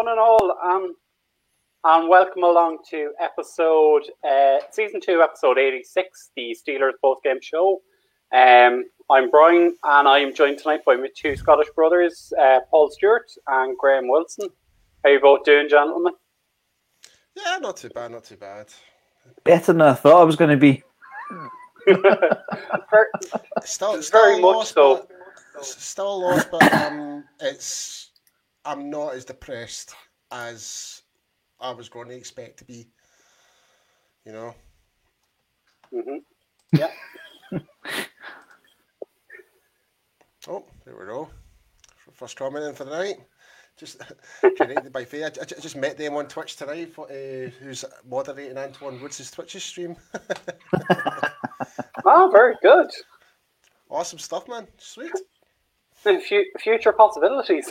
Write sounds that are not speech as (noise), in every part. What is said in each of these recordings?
Good one and all, um, and welcome along to episode uh, season two, episode eighty-six, the Steelers post game show. Um, I'm Brian, and I am joined tonight by my two Scottish brothers, uh, Paul Stewart and Graham Wilson. How you both doing, gentlemen? Yeah, not too bad, not too bad. Better than I thought I was going to be. (laughs) Still, still very much lost, so. but- Still lost, but um, it's I'm not as depressed as I was going to expect to be. You know. hmm Yeah. (laughs) Oh, there we go. First comment in for the night. Just (laughs) connected by Faye. I, I just met them on Twitch tonight. For, uh, who's moderating Antwaun Woods' Twitch stream? (laughs) Oh, very good. awesome stuff, man. Sweet. Fu- future possibilities.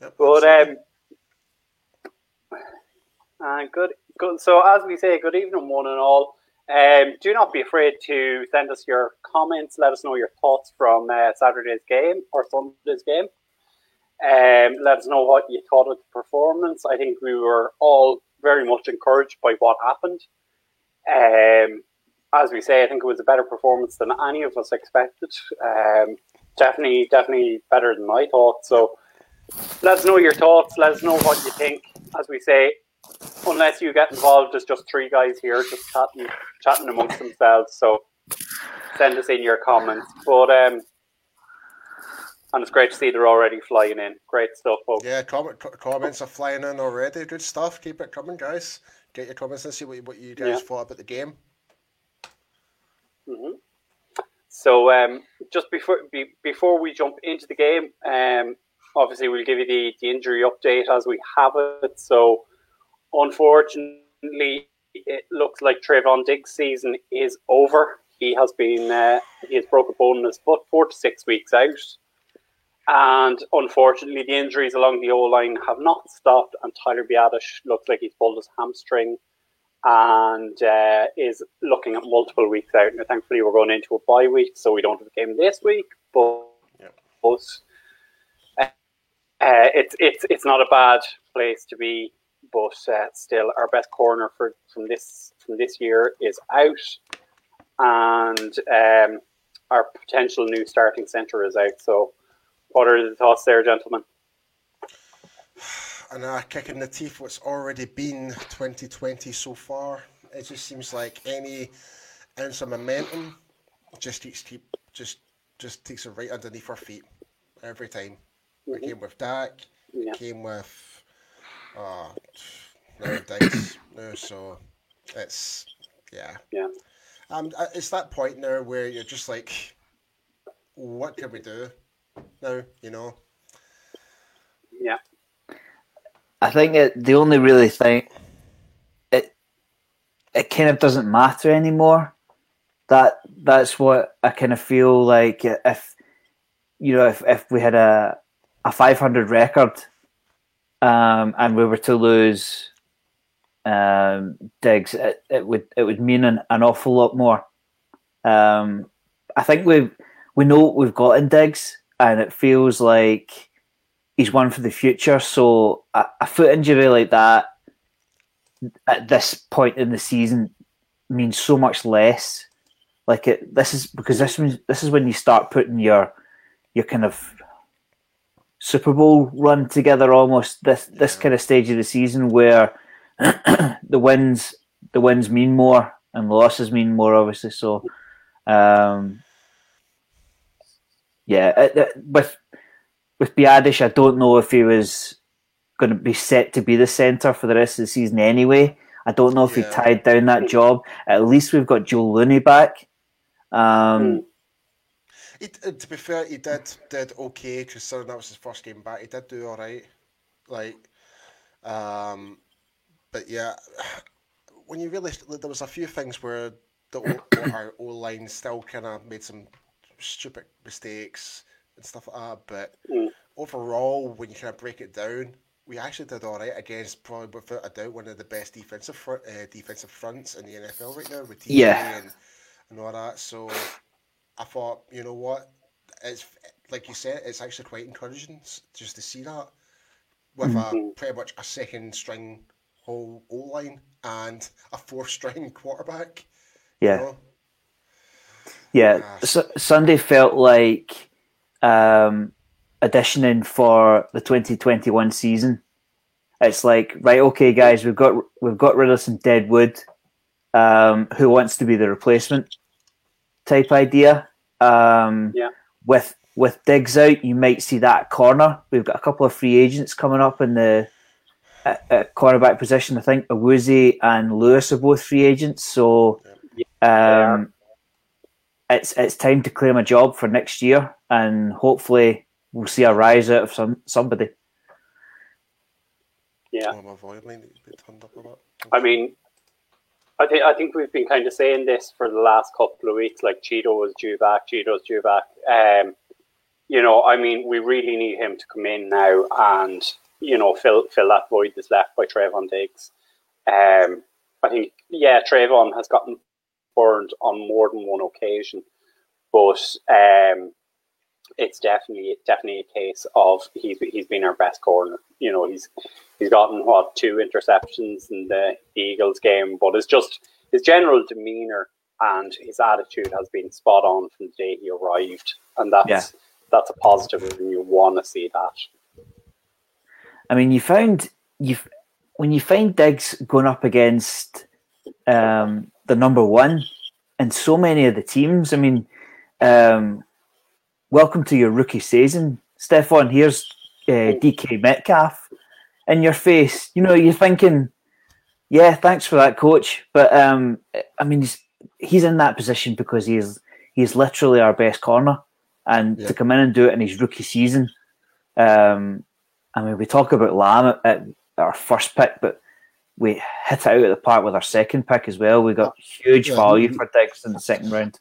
But um, good, good. So as we say, good evening, one and all. Um, do not be afraid to send us your comments. Let us know your thoughts from uh, Saturday's game or Sunday's game. Um, let us know what you thought of the performance. I think we were all very much encouraged by what happened. Um, as we say, I think it was a better performance than any of us expected. Um, definitely, definitely better than I thought. So let us know your thoughts. Let us know what you think. As we say, unless you get involved, there's just three guys here just chatting, chatting amongst themselves. So send us in your comments. But um, and it's great to see they're already flying in. Great stuff, folks. Yeah, comment, comments are flying in already. Good stuff. Keep it coming, guys. Get your comments and see what you, what you guys Yeah. thought about the game. hmm So um, just before be, before we jump into the game, um, obviously we'll give you the, the injury update as we have it. So unfortunately, it looks like Trevon Diggs' season is over. He has been uh, he has broken a bone in his foot, four to six weeks out. And unfortunately, the injuries along the O line have not stopped, and Tyler Biadasz looks like he's pulled his hamstring and uh, is looking at multiple weeks out. Now, thankfully, we're going into a bye week, so we don't have a game this week. But, Yeah. but uh, it's it's it's not a bad place to be. But uh, still, our best corner for from this from this year is out, and um, our potential new starting centre is out. So, what are the thoughts there, gentlemen? (sighs) And uh, kicking the teeth what's already been 2020 so far. It just seems like any ounce of momentum just takes keep just just takes it right underneath our feet every time. It came with Dak, Yeah. came with uh no Diggs, no so it's yeah. Yeah. Um, uh, it's that point now where you're just like, what can we do now? You know, Yeah. I think it, the only really thing it it kind of doesn't matter anymore. That that's what I kind of feel like if you know if, if we had a a 500 record um, and we were to lose um, Diggs, it, it would it would mean an, an awful lot more. Um, I think we we know what we've got in Diggs, and it feels like he's one for the future. So a, a foot injury like that at this point in the season means so much less. Like it, this is because this means, this is when you start putting your your kind of Super Bowl run together. Almost this this Yeah. kind of stage of the season where (clears throat) the wins the wins mean more and the losses mean more. Obviously, so um, yeah, it, it- with with Biadasz, I don't know if he was going to be set to be the centre for the rest of the season anyway. I don't know if he tied down that job. At least we've got Joe Looney back. Um, he, uh, to be fair, he did did okay considering that was his first game back. He did do all right, like, um, but yeah, when you really there was a few things where the O- (coughs) our O line still kind of made some stupid mistakes and stuff like that. But Mm. overall, when you kind of break it down, we actually did all right against probably without a doubt one of the best defensive front, uh, defensive fronts in the NFL right now with TJ Yeah. and, and all that. So I thought, you know what, it's like you said, it's actually quite encouraging just to see that with mm-hmm. a pretty much a second string whole O line and a fourth (laughs) string quarterback. Yeah. You know? Yeah. Uh, Sunday felt like um, auditioning for the 2021 season. It's like, right, okay, guys, we've got we've got rid of some dead wood. Um, who wants to be the replacement? Type idea. Um, yeah. With with Diggs out, you might see that corner. We've got a couple of free agents coming up in the at, at cornerback position. I think Awuzie and Lewis are both free agents, so um, it's it's time to claim a job for next year, and hopefully we'll see a rise out of some somebody. Yeah. I mean, I think I think we've been kind of saying this for the last couple of weeks. Like Cheeto was due back, Cheeto's due back. Um, you know, I mean, we really need him to come in now and you know fill fill that void that's left by Trevon Diggs. Um, I think yeah, Trevon has gotten burned on more than one occasion, but um, it's definitely definitely a case of he's he's been our best corner. You know, he's he's gotten what two interceptions in the Eagles game, but it's just his general demeanor and his attitude has been spot on from the day he arrived, and that's. Yeah that's a positive, and you want to see that. I mean, you found you when you find Diggs going up against um, the number one and so many of the teams. I mean, um, welcome to your rookie season, Stefan. Here's uh, DK Metcalf in your face. You know, you're thinking, yeah, thanks for that, coach. But um, I mean, he's he's in that position because he's he's literally our best corner and yeah. to come in and do it in his rookie season. Um, I mean, we talk about Lamb at, at, our first pick, but we hit it out of the park with our second pick as well. We got huge yeah, value for Diggs in the second round.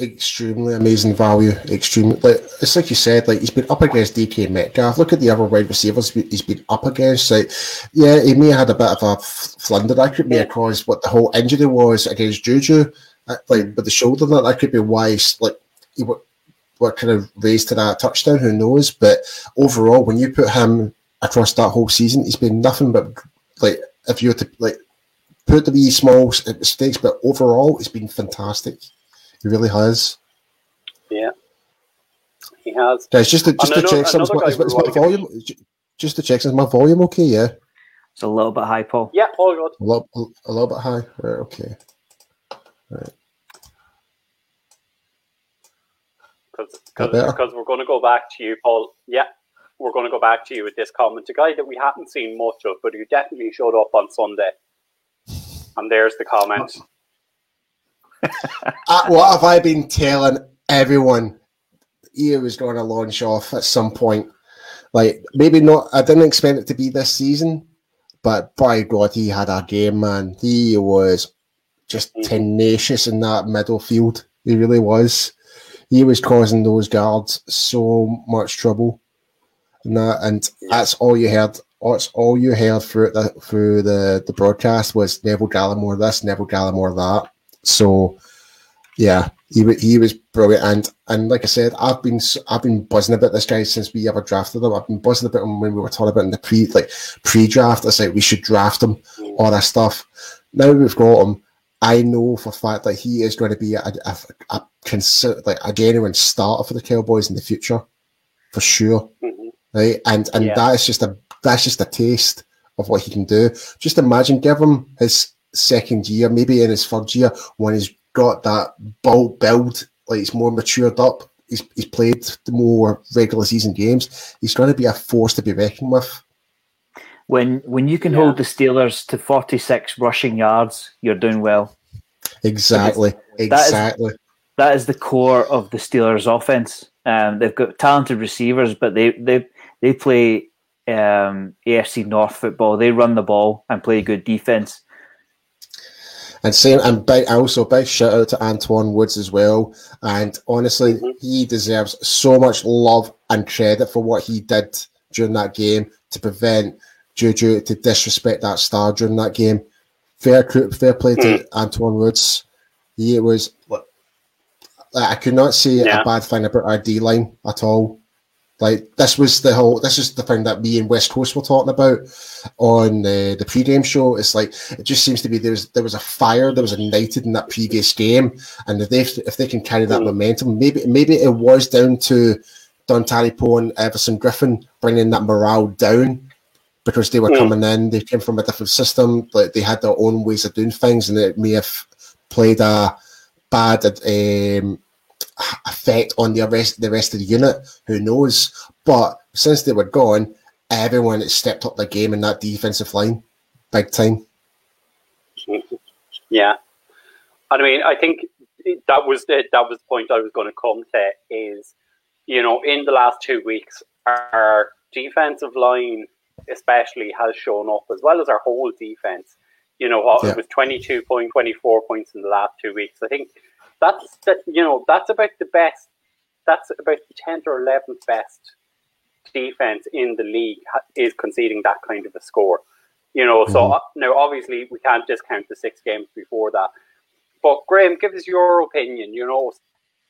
Extremely amazing value. Extremely, like it's like you said, like he's been up against DK Metcalf. Look at the other wide receivers he's been up against. Like, yeah, he may have had a bit of a flunder. That could be across what the whole injury was against Juju, uh, like with the shoulder. That that could be why, like he what kind of raised to that touchdown, who knows? But overall, when you put him across that whole season, he's been nothing but like if you were to like put the wee small mistakes, but overall, it's been fantastic. He really has. Yeah, he has. Guys, just to, just to check, some, is, my, is, my volume? Just to check, is my volume okay? Yeah. It's a little bit high, Paul. Yeah, all good. A little, a, a little bit high. Right. Okay. Right. because we're going to go back to you, Paul. Yeah, we're going to go back to you with this comment. A guy that we haven't seen much of, but who definitely showed up on Sunday. And there's the comment. Uh, what have I been telling everyone? He was going to launch off at some point. Like maybe not. I didn't expect it to be this season, but by God, he had a game, man. He was just mm-hmm. tenacious in that middle field. He really was he was causing those guards so much trouble. And that, and that's all you heard. That's all you heard through the through the, the broadcast was Neville Gallimore this, Neville Gallimore that. So, yeah, he he was brilliant. And and like I said, I've been I've been buzzing about this guy since we ever drafted him. I've been buzzing about him when we were talking about in the pre like pre draft. I said we should draft him, all that stuff. Now we've got him. I know for a fact that he is going to be a, a, a consider like a genuine starter for the Cowboys in the future, for sure. Mm-hmm. Right, and and yeah. that is just a that's just a taste of what he can do. Just imagine, give him his second year, maybe in his third year, when he's got that build, build like he's more matured up. He's, he's played the more regular season games. He's going to be a force to be reckoned with. When when you can yeah. hold the Steelers to forty six rushing yards, you're doing well. Exactly. Exactly that is the core of the Steelers' offense. Um, they've got talented receivers, but they they they play um, AFC North football. They run the ball and play good defense. And same, and big, also big shout out to Antwaun Woods as well. And honestly, mm-hmm. he deserves so much love and credit for what he did during that game to prevent Juju to disrespect that star during that game. Fair, fair play to mm. Antwaun Woods. He was I could not see yeah. a bad thing about our D line at all. Like this was the whole. This is the thing that me and West Coast were talking about on the the pre-game show. It's like it just seems to be there's there was a fire that was ignited in that previous game, and if they if they can carry that mm. momentum, maybe maybe it was down to Dontari Poe and Everson Griffen bringing that morale down because they were mm. coming in. They came from a different system, like they had their own ways of doing things, and it may have played a bad um, effect on the rest the rest of the unit. Who knows? But since they were gone, everyone has stepped up their game in that defensive line, big time. Yeah, I mean, I think that was the that was the point I was going to come to. Is you know, in the last two weeks, our defensive line especially has shown up as well as our whole defense. You know, it was twenty two point twenty four points in the last two weeks. I think that's that. You know, that's about the best. That's about the tenth or eleventh best defense in the league is conceding that kind of a score. You know, mm-hmm. so uh, now obviously we can't discount the six games before that. But Graham, give us your opinion. You know,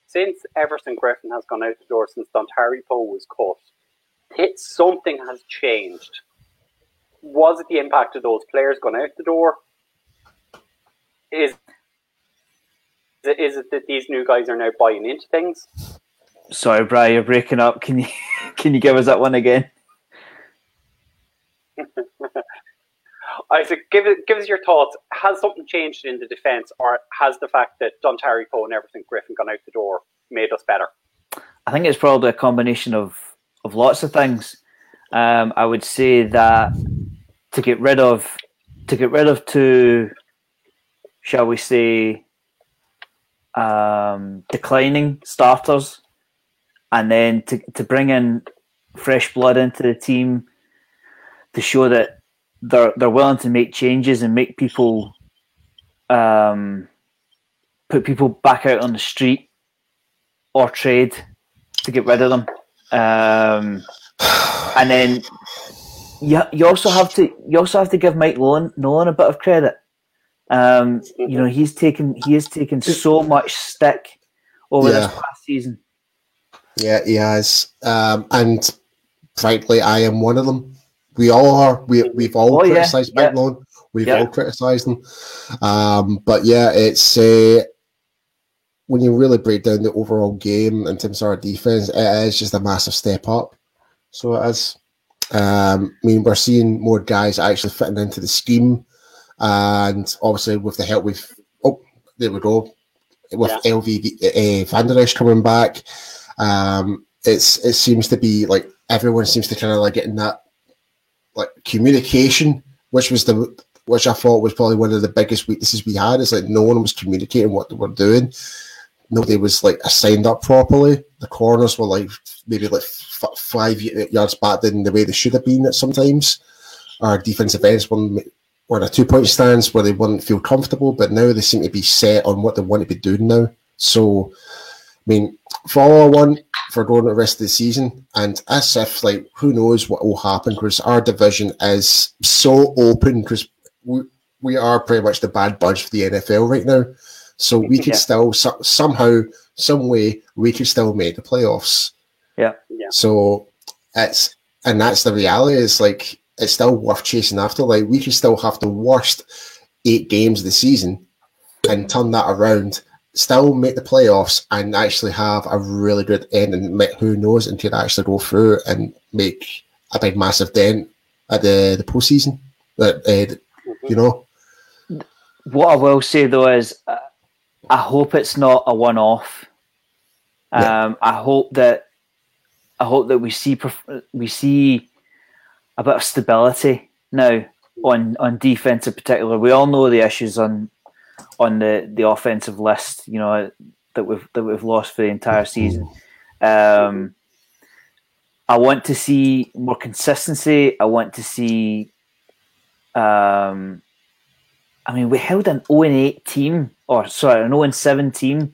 since Everson Griffen has gone out the door, since Dontari Poe was cut, something has changed. Was it the impact of those players going out the door? Is is it that these new guys are now buying into things? Sorry, Brian, you're breaking up. Can you (laughs) can you give us that one again? (laughs) Isaac, give it, give us your thoughts. Has something changed in the defence, or has the fact that Dontari Poe and Everson Griffen gone out the door made us better? I think it's probably a combination of of lots of things. Um, I would say that to get rid of to get rid of two, shall we say, um, declining starters, and then to to bring in fresh blood into the team to show that they're they're willing to make changes and make people um, put people back out on the street or trade to get rid of them. Um, and then you, you also have to you also have to give Mike Nolan, Nolan a bit of credit. Um, you know, he's taken he has taken so much stick over yeah. this past season. Yeah, he has. Um, and frankly, I am one of them. We all are. We we've all oh, criticised yeah. Yeah. We've yeah. all criticised him. Um, but yeah, it's uh, when you really break down the overall game in terms of our defense, it is just a massive step up. So it is. Um, I mean, we're seeing more guys actually fitting into the scheme, and obviously with the help with oh, there we go, with yeah. LV uh, Vander Esch coming back, um, it's it seems to be like everyone seems to kind of like getting that like communication, which was the which I thought was probably one of the biggest weaknesses we had. Is like no one was communicating what they were doing. Nobody was like assigned up properly. The corners were like maybe like f- five yards back than the way they should have been at sometimes. Our defensive ends were, were in a two point stance where they wouldn't feel comfortable, but now they seem to be set on what they want to be doing now. So, I mean, for all I want for going the rest of the season, and as if like who knows what will happen because our division is so open because we, we are pretty much the bad bunch for the NFL right now. So we (laughs) could yeah. still so, somehow, some way, we could still make the playoffs. Yeah. yeah. So it's and that's the reality. It's like it's still worth chasing after. Like we could still have the worst eight games of the season and turn that around, still make the playoffs and actually have a really good end and who knows and could actually go through and make a big massive dent at the the postseason. Uh, uh, you know. What I will say though is. Uh, I hope it's not a one-off. Yeah. Um, I hope that I hope that we see we see a bit of stability now on on defense in particular. We all know the issues on on the, the offensive list. You know that we've that we've lost for the entire season. Um, I want to see more consistency. I want to see. Um, I mean, we held an 0 8 team or sorry, an 0 7 team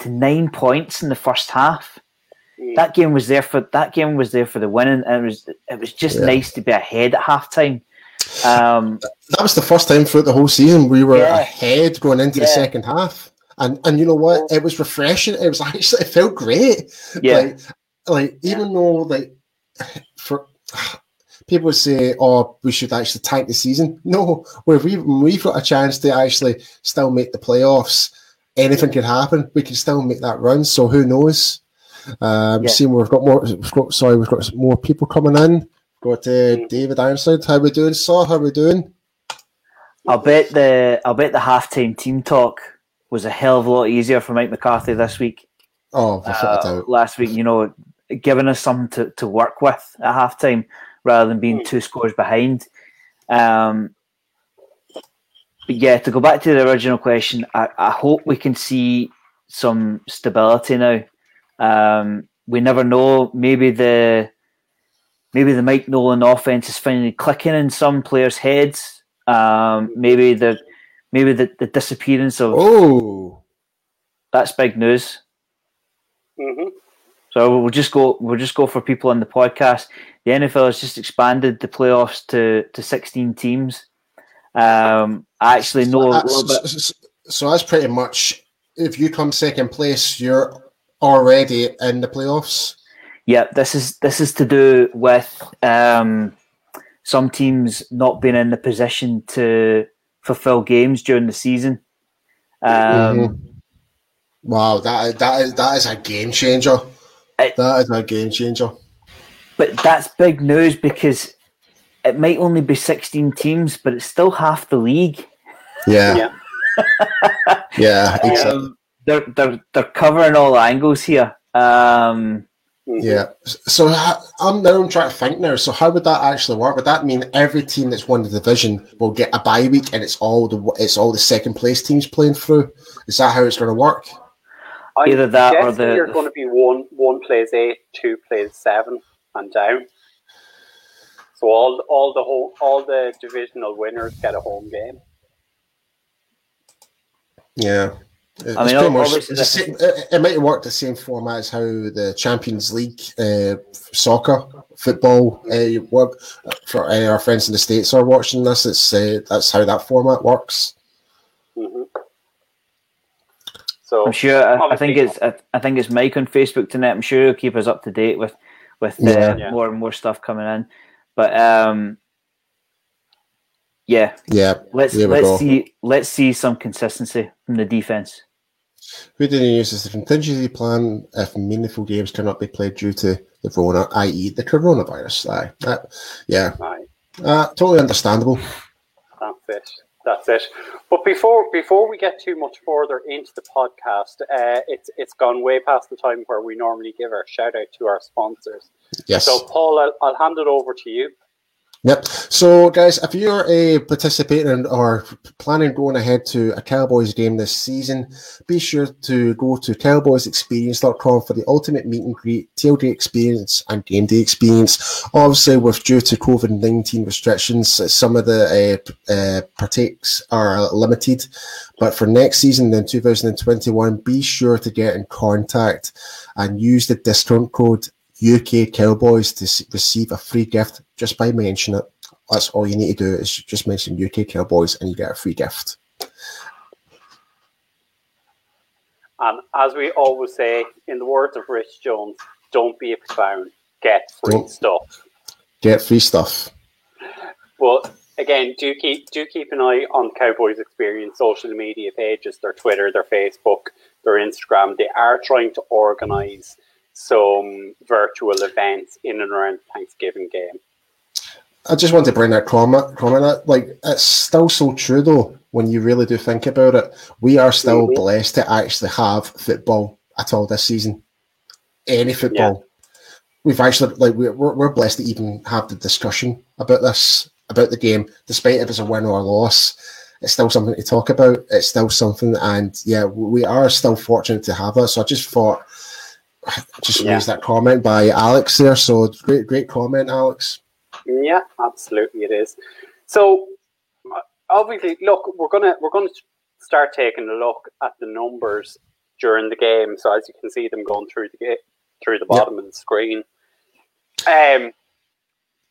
to nine points in the first half. Mm. That game was there for that game was there for the winning, and it was it was just yeah. nice to be ahead at halftime. Um, that was the first time throughout the whole season we were yeah. ahead going into yeah. the second half. and and you know what? It was refreshing. It was actually it felt great. Yeah. Like, like even though like for people would say, "Oh, we should actually tank the season." No, where we we've got a chance to actually still make the playoffs. Anything could happen. We can still make that run. So who knows? Um, Yeah. Seeing we've got more. We've got, sorry, we've got more people coming in. Got uh, David Ironside. How we doing, Saw? How we doing? I'll bet the I'll bet the halftime team talk was a hell of a lot easier for Mike McCarthy this week. Oh, Uh, last week, you know, giving us something to, to work with at halftime rather than being two scores behind. Um, but yeah, to go back to the original question, I, I hope we can see some stability now. Um, we never know. Maybe the maybe the Mike Nolan offense is finally clicking in some players' heads. Um, maybe the maybe the, the disappearance of Oh, that's big news. hmm So we'll just go. We'll just go for people on the podcast. The NFL has just expanded the playoffs to to sixteen teams. Um, I actually know a That's- little bit. so, so that's pretty much. If you come second place, you're already in the playoffs. Yeah, this is this is to do with um, some teams not being in the position to fulfill games during the season. Um, Mhm. Wow, that that is that is a game changer. It- that is a game changer. But that's big news because it might only be sixteen teams, but it's still half the league. Yeah, Yeah. yeah, exactly. Um, they're they're they're covering all angles here. Um. Yeah. So I'm now I'm trying to think now. So how would that actually work? Would that mean every team that's won the division will get a bye week, and it's all the it's all the second place teams playing through? Is that how it's going to work? I'm Either that or guessing the- you're going to be one one plays eight, two plays seven, and down. So all all the whole all the divisional winners get a home game. Yeah. It's I mean, pretty much- it's the same, it, it might work the same format as how the Champions League uh, soccer football uh, work for uh, our friends in the states are watching this. It's uh, that's how that format works. hmm So I'm sure. I, I think it's. I, I think it's Mike on Facebook tonight. I'm sure he'll keep us up to date with with uh, Yeah. Yeah. more and more stuff coming in. But um, yeah, Yeah. let's There we let's go. see let's see some consistency from the defense. Who didn't use as a contingency plan if meaningful games cannot be played due to the Rona, i.e., the coronavirus? Aye. That, yeah, Aye, uh, totally understandable. that's it. That's it. But before before we get too much further into the podcast, uh, it's it's gone way past the time where we normally give our shout out to our sponsors. Yes. So Paul, I'll, I'll hand it over to you. Yep. So, guys, if you're uh, participating or planning going ahead to a Cowboys game this season, be sure to go to cowboysexperience.com for the ultimate meet and greet, tailgate experience, and game day experience. Obviously, with due to COVID 19 restrictions, some of the uh, uh, partakes are limited. But for next season in 2021, be sure to get in contact and use the discount code UK Cowboys to receive a free gift just by mentioning it. That's all you need to do is just mention UK Cowboys and you get a free gift. And as we always say, in the words of Rich Jones, don't be a clown, get free Don't. stuff. Get free stuff. But again, do keep do keep an eye on Cowboys Experience social media pages, their Twitter, their Facebook, their Instagram. They are trying to organise some virtual events in and around Thanksgiving game. I just want to bring that comment, comment like it's still so true though when you really do think about it. We are still Mhm. blessed to actually have football at all this season. Any football. We've actually like we're, we're we're blessed to even have the discussion about this about the game, despite if it's a win or a loss. It's still something to talk about. It's still something, and yeah, we are still fortunate to have that. So I just thought, just Yeah. raised that comment by Alex there. So great, great comment, Alex. Yeah, absolutely, it is. So uh, obviously, look, we're gonna we're gonna start taking a look at the numbers during the game. So as you can see them going through the through the bottom of the screen. Um,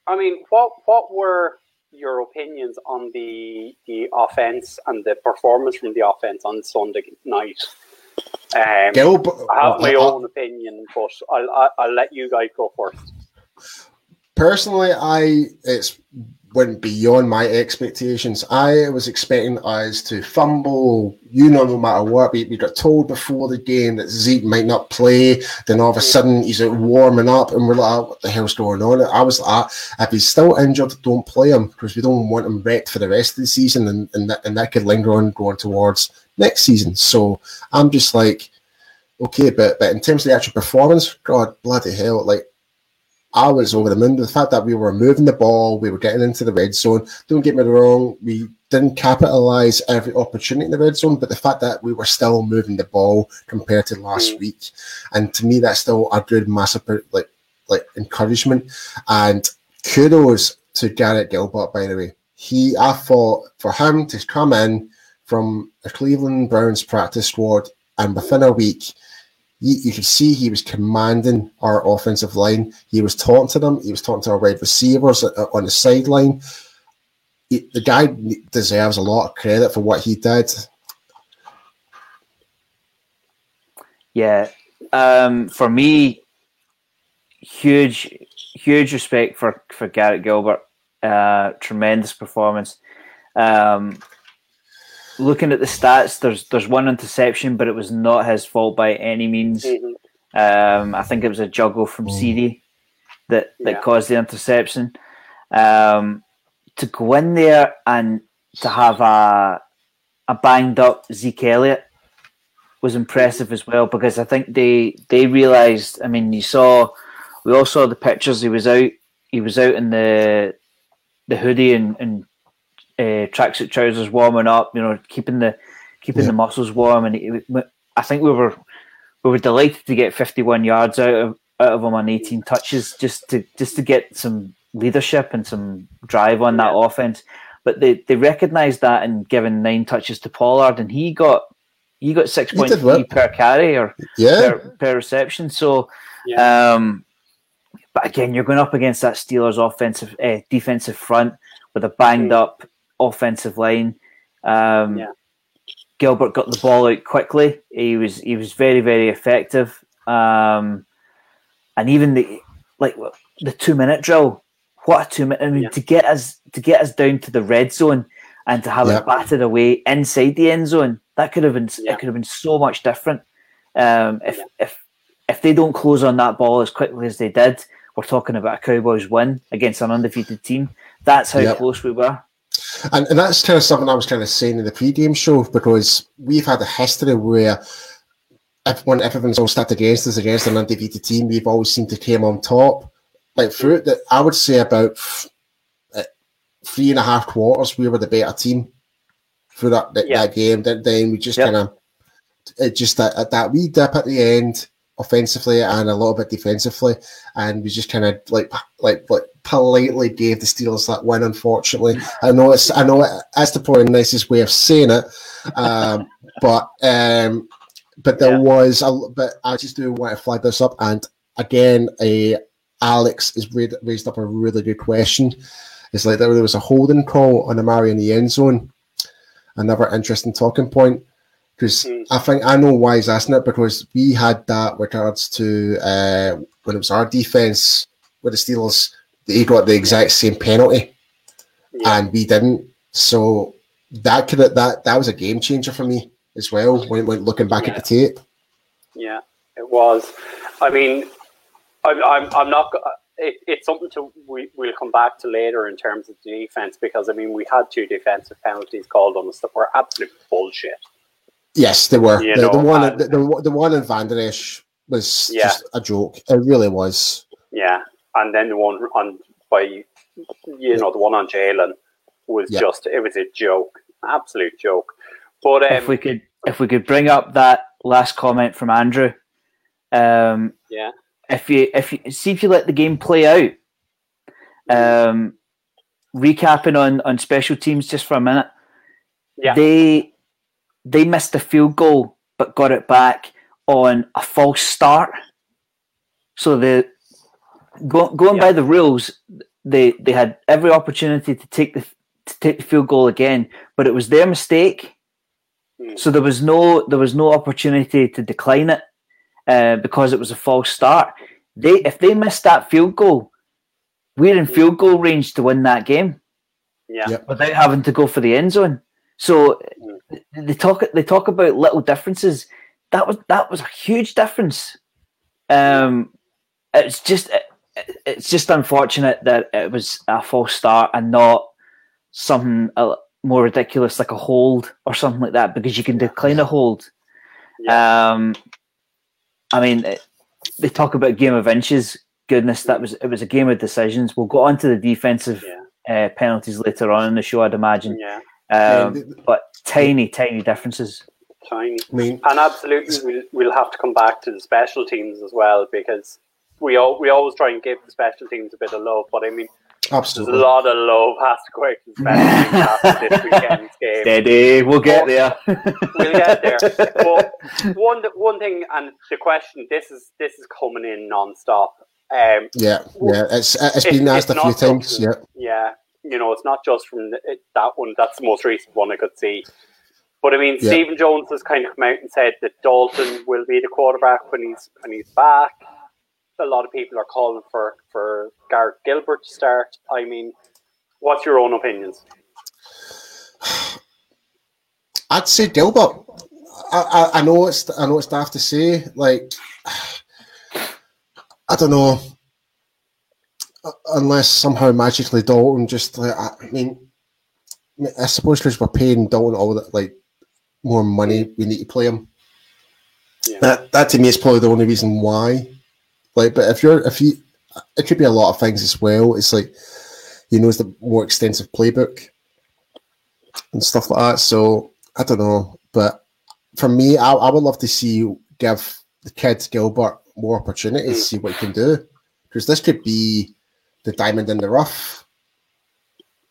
I mean, what what were your opinions on the the offense and the performance from the offense on Sunday night. Um, Gilbert, I have my uh, own opinion, but I'll, I'll, I'll let you guys go first. personally, I it's went beyond my expectations. I was expecting us to fumble, you know, no matter what. We, we got told before the game that Zeke might not play. Then all of a sudden he's out warming up, and we're like, oh, what the hell's going on? I was like, if he's still injured, don't play him because we don't want him wrecked for the rest of the season, and, and, that, and that could linger on going towards next season. So I'm just like, okay, but, but in terms of the actual performance, God bloody hell, like I was over the moon. The fact that we were moving the ball, we were getting into the red zone. Don't get me wrong, we didn't capitalize every opportunity in the red zone, but the fact that we were still moving the ball compared to last Mm. week, and to me, that's still a good massive like like encouragement. And kudos to Garrett Gilbert, by the way. He, I thought, for him to come in from a Cleveland Browns practice squad and within a week you, you could see he was commanding our offensive line. He was talking to them. He was talking to our wide receivers uh, on the sideline. He- the guy deserves a lot of credit for what he did. Yeah. Um, for me, huge, huge respect for, for Garrett Gilbert. Uh, tremendous performance. Um, looking at the stats, there's there's one interception, but it was not his fault by any means. Mhm. Um, I think it was a juggle from Mm. CeeDee that that Yeah. caused the interception. Um, to go in there and to have a a banged up Zeke Elliott was impressive as well because I think they they realised. I mean, you saw we all saw the pictures. He was out. He was out in the the hoodie and, and uh, tracksuit trousers, warming up. You know, keeping the keeping Yeah. the muscles warm. And it, I think we were we were delighted to get 51 yards out of out of him on 18 touches just to just to get some leadership and some drive on that offense. But they, they recognised that and given nine touches to Pollard, and he got he got six He point did three well. per carry or Yeah, per, per reception. So, Yeah. um, but again, you're going up against that Steelers offensive uh, defensive front with a banged Mm. up offensive line. Um, Yeah. Gilbert got the ball out quickly. He was he was very very effective. Um, and even the like the two minute drill. What a two minute! I mean, Yeah. to get us to get us down to the red zone and to have Yeah. it batted away inside the end zone, that could have been Yeah. it could have been so much different. Um, if Yeah. if if they don't close on that ball as quickly as they did, we're talking about a Cowboys win against an undefeated team. That's how Yep. close we were. And, and that's kind of something I was kind of saying in the pre-game show because we've had a history where if, when everyone's all stacked against us against an undefeated team, we've always seemed to came on top. Like through it, I would say about uh, three and a half quarters, we were the better team through that that, Yeah. that game. Then, then we just Yep. kind of it just that at that wee dip at the end offensively and a little bit defensively, and we just kind of like like like politely gave the Steelers that win. Unfortunately, I know it's I know it, that's the probably nicest way of saying it, um, but um, but there Yeah. was a but I just do want to flag this up and again a Alex has raised, raised up a really good question. It's like there was a holding call on Amari in the end zone. Another interesting talking point because Mm. I think I know why he's asking it because we had that regards to uh, when it was our defense with the Steelers, they got the exact same penalty Yeah. and we didn't. So that could that that was a game changer for me as well when, when looking back at the tape. Yeah, it was. I mean, I'm, I'm, I'm not. It, it's something to we, we'll come back to later in terms of the defense because I mean we had two defensive penalties called on us that were absolute bullshit. Yes, they were. The, the one and- the, the, the one in Vander Esch was Yeah. just a joke. It really was. Yeah, and then the one on by you know the one on Jaylon was Yeah. just it was a joke, absolute joke. But um, if we could if we could bring up that last comment from Andrew, um, yeah, if you if you see if you let the game play out, um, recapping on on special teams just for a minute, yeah, they they missed a field goal but got it back on a false start. So the go, going Yeah. by the rules, they they had every opportunity to take the to take the field goal again, but it was their mistake. Hmm. So there was no there was no opportunity to decline it uh, because it was a false start. They if they missed that field goal, we're in field goal range to win that game Yeah. Yep. without having to go for the end zone. So they talk they talk about little differences. That was that was a huge difference. Um, it's just it, it's just unfortunate that it was a false start and not something uh, more ridiculous like a hold or something like that because you can decline a hold. Um, I mean, it, they talk about game of inches. Goodness, that was it was a game of decisions. We'll go on to the defensive Yeah. uh, penalties later on in the show, I'd imagine. Yeah. Um, Yeah, but tiny, tiny differences. Tiny. I mean, And absolutely, we'll, we'll have to come back to the special teams as well because we all, we always try and give the special teams a bit of love. But I mean, there's a lot of love has to go out to the special teams (laughs) after this weekend's game. Steady, we'll get there. We'll get there. (laughs) But one one thing, and the question: this is this is coming in non-stop. Um, Yeah, yeah. It's it's It- been asked it's a few times. Yeah, yeah, you know, it's not just from the, it, that one. That's the most recent one I could see. But I mean, Yeah. Stephen Jones has kind of come out and said that Dalton will be the quarterback when he's when he's back. A lot of people are calling for for Garrett Gilbert to start. I mean, what's your own opinions? I'd say Gilbert. I, I, I know it's I know it's daft to say. Like, I don't know. Uh, Unless somehow magically Dalton just like I mean, I suppose because we're paying Dalton all that like more money, we need to play him. Yeah. That that to me is probably the only reason why. Like, but if you're if you, it could be a lot of things as well. It's like he knows the more extensive playbook and stuff like that. So I don't know, but for me, I, I would love to see you give the kid Gilbert more opportunities, see what he can do, because this could be the diamond in the rough.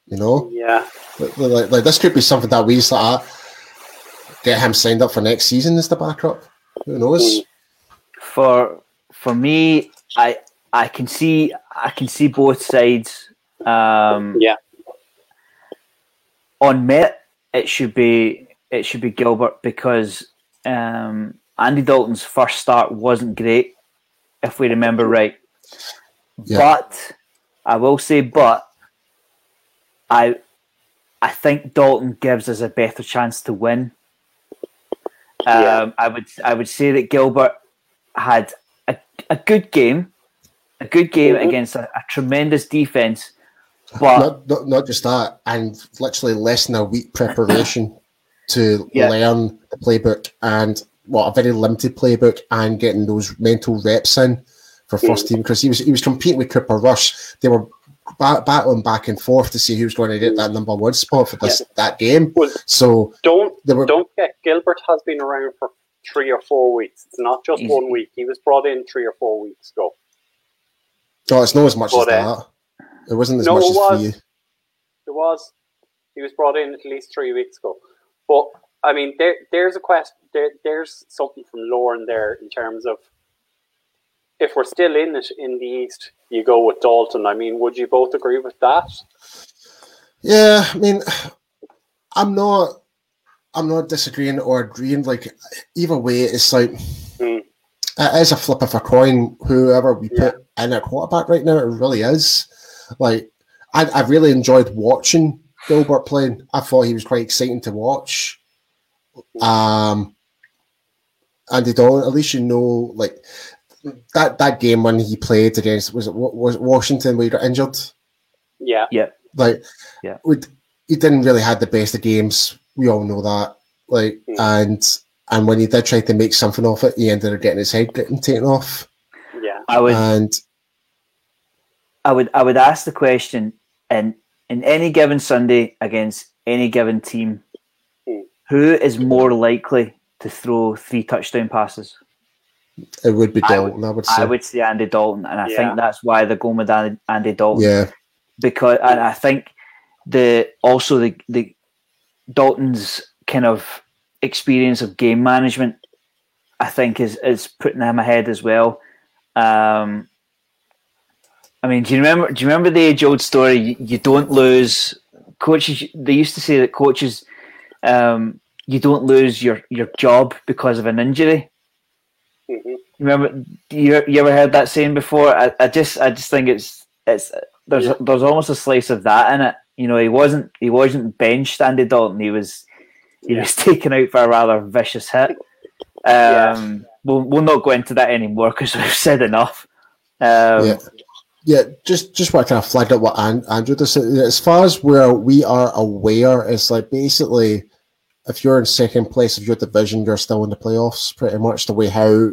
You know, Yeah, like, like, like this could be something that we just like, get him signed up for next season as the backup. Who knows? For for me, I I can see I can see both sides. Um, yeah, on merit, it should be it should be Gilbert because um, Andy Dalton's first start wasn't great, if we remember right. Yeah. But I will say, but I I think Dalton gives us a better chance to win. Um, Yeah. I would I would say that Gilbert had a, a good game, a good game Mhm. against a, a tremendous defense, but Not, not not just that, and literally less than a week preparation (coughs) to Yeah. learn the playbook and well, a very limited playbook and getting those mental reps in for first team because he was he was competing with Cooper Rush. They were ba- battling back and forth to see who was going to get that number one spot for this that game. Well, So don't were don't forget Gilbert has been around for three or four weeks. It's not just He's- one week. He was brought in three or four weeks ago. Oh, it's not as much But, as uh, that. It wasn't as no, much it as was. for you. It was. He was brought in at least three weeks ago. But I mean, there, there's a question. There, there's something from Lauren there in terms of if we're still in it in the East, you go with Dalton. I mean, would you both agree with that? Yeah, I mean, I'm not, I'm not disagreeing or agreeing. Like either way, it's like Mm. it is a flip of a coin. Whoever we Yeah. put in at quarterback right now, it really is. Like I, I really enjoyed watching Gilbert playing. I thought he was quite exciting to watch. Um, Andy Dalton, at least you know, like that that game when he played against was it was it Washington where he got injured. Yeah, yeah, Like, Yeah. we he didn't really have the best of games. We all know that. Like, Mm. and and when he did try to make something of it, he ended up getting his head getting taken off. yeah, I would And I would I would ask the question in in any given Sunday against any given team, Hmm. who is more likely to throw three touchdown passes? it would be I would- Dalton, I would, say. I would say Andy Dalton, and I Yeah. think that's why they're going with Andy, Andy Dalton yeah, because and I think the also the the Dalton's kind of experience of game management, I think is is putting him ahead as well. Um, I mean, do you remember? Do you remember the age-old story? You, you don't lose coaches. They used to say that coaches, um, you don't lose your, your job because of an injury. hmm Remember, you you ever heard that saying before? I, I just I just think it's it's there's there's almost a slice of that in it. You know, he wasn't he wasn't benched Andy Dalton. He was he was (laughs) taken out for a rather vicious hit. Um, Yeah. we'll we'll not go into that anymore because (laughs) we've said enough. Um, yeah. Yeah, just just what I kind of flagged up what Andrew just said. As far as where we are aware, it's like basically if you're in second place of your division, you're still in the playoffs, pretty much the way how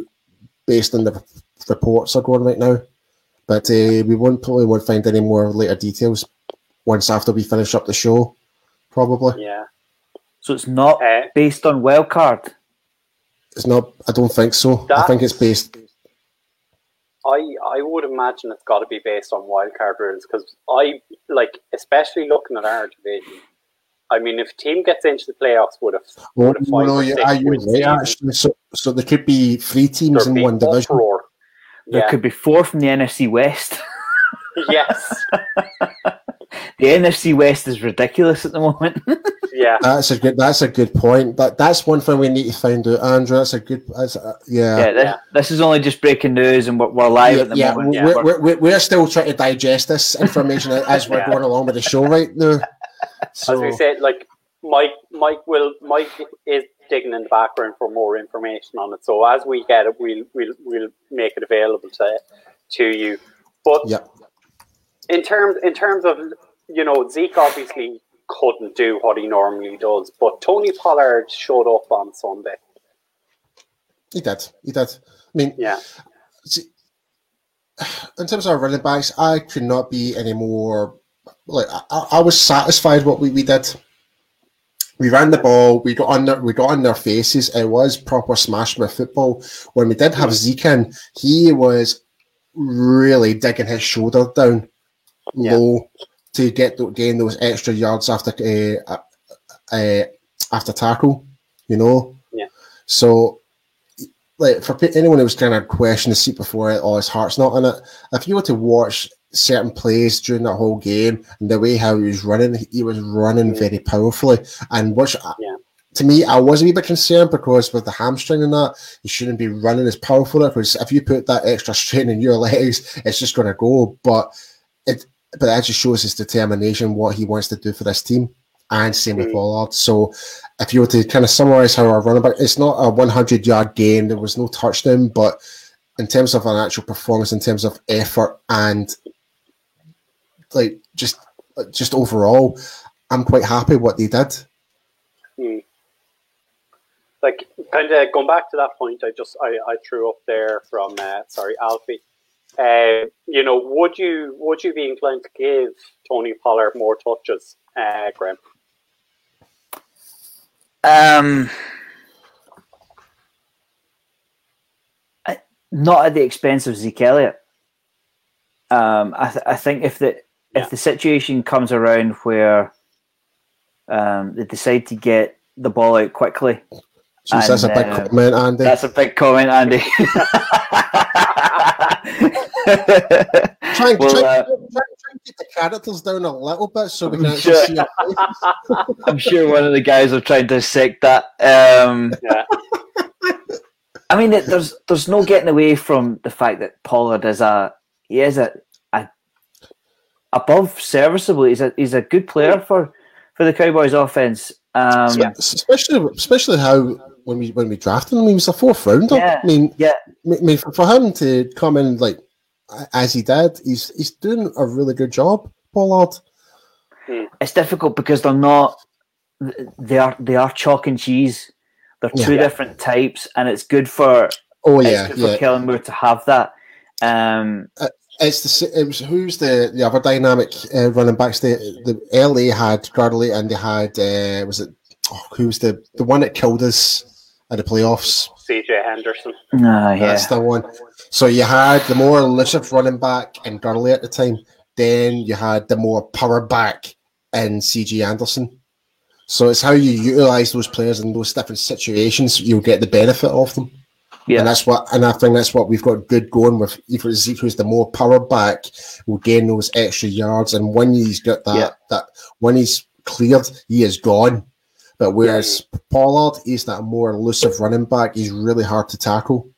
based on the reports are going right now. But uh, we won't probably won't find any more later details once after we finish up the show, probably. Yeah. So it's not Uh, based on wild card. It's not. I don't think so. I think it's based. I I would imagine it's got to be based on wildcard rules because I like, especially looking at our division. I mean, if a team gets into the playoffs with a Well, with five no, yeah, six are you right? Actually, so so there could be three teams there'd in one division. uproar. There Yeah. could be four from the NFC West. yes. (laughs) The NFC West is ridiculous at the moment. (laughs) Yeah. That's a good. That's a good point. That that's one thing we need to find out, Andrew. That's a good. That's a, yeah. yeah, this, Yeah. this is only just breaking news, and we're, we're live yeah, at the yeah, moment. yeah. We're, we're, we're, we're still trying to digest this information (laughs) as we're Yeah. going along with the show right now. So, As we said, like Mike, Mike will Mike is digging in the background for more information on it. So as we get it, we'll we'll we'll make it available to to you. But yeah, in terms in terms of you know Zeke obviously couldn't do what he normally does, but Tony Pollard showed up on Sunday. he did. He did. I mean, Yeah, see, in terms of our running backs, I could not be any more. Like I, I- was satisfied what we, we did. We ran the ball. We got on their, we got on their faces. It was proper smash with football. When we did have Zeke in, he was really digging his shoulder down Yeah. low to get th- gain those extra yards after uh, uh, after tackle. You know. Yeah. So like for anyone who was kind of questioning the seat before it, oh, his heart's not in it. If you were to watch certain plays during that whole game and the way how he was running, he was running Mm. very powerfully. And which, Yeah. to me, I was a wee bit concerned because with the hamstring and that, you shouldn't be running as powerfully because if you put that extra strain in your (laughs) legs, it's just going to go. But it, but that just shows his determination, what he wants to do for this team, and same with Mm. Pollard. So if you were to kind of summarize how our running back, it's not a 100 yard game. There was no touchdown, but in terms of an actual performance, in terms of effort and like just just overall, I'm quite happy what they did. Hmm. like kind of going back to that point, I just I, I threw up there from uh, sorry Alfie. Uh, you know, would you would you be inclined to give Tony Pollard more touches, uh, Graham? Um, I- not at the expense of Zeke Elliott. Um, I, th- I think if the Yeah. if the situation comes around where um, they decide to get the ball out quickly, Jeez, that's a big uh, comment, Andy. that's a big comment, Andy. (laughs) (laughs) Try and, well, try, uh, try, try and keep the characters down a little bit so we can I'm actually sure. see your face. (laughs) I'm sure one of the guys are trying to dissect that. Um, Yeah, I mean, it, there's there's no getting away from the fact that Pollard is a he is a, a above serviceable. He's a he's a good player for for the Cowboys offense. Um, Yeah. especially especially how when we when we drafted him, he was a fourth rounder. Yeah. I mean, yeah, I mean, for, for him to come in like as he did, he's he's doing a really good job, Pollard. it's difficult because they're not they are they are chalk and cheese. They're two Yeah. different types, and it's good for Oh it's yeah, good yeah. for Kellen Moore to have that. Um, It's the it was who's the the other dynamic uh, running backs? The the LA had Gurley and they had uh, was it oh, was the the one that killed us at the playoffs? CJ Anderson. ah, yeah, That's the one. So you had the more elusive running back in Gurley at the time. Then you had the more power back in CJ Anderson. So it's how you utilize those players in those different situations. You'll get the benefit of them. Yeah. And that's what, and I think that's what we've got good going with. Either Zeke, who's the more power back, will gain those extra yards. And when he's got that, yeah. that when he's cleared, he is gone. But whereas yeah. Pollard, he's that more elusive running back. He's really hard to tackle.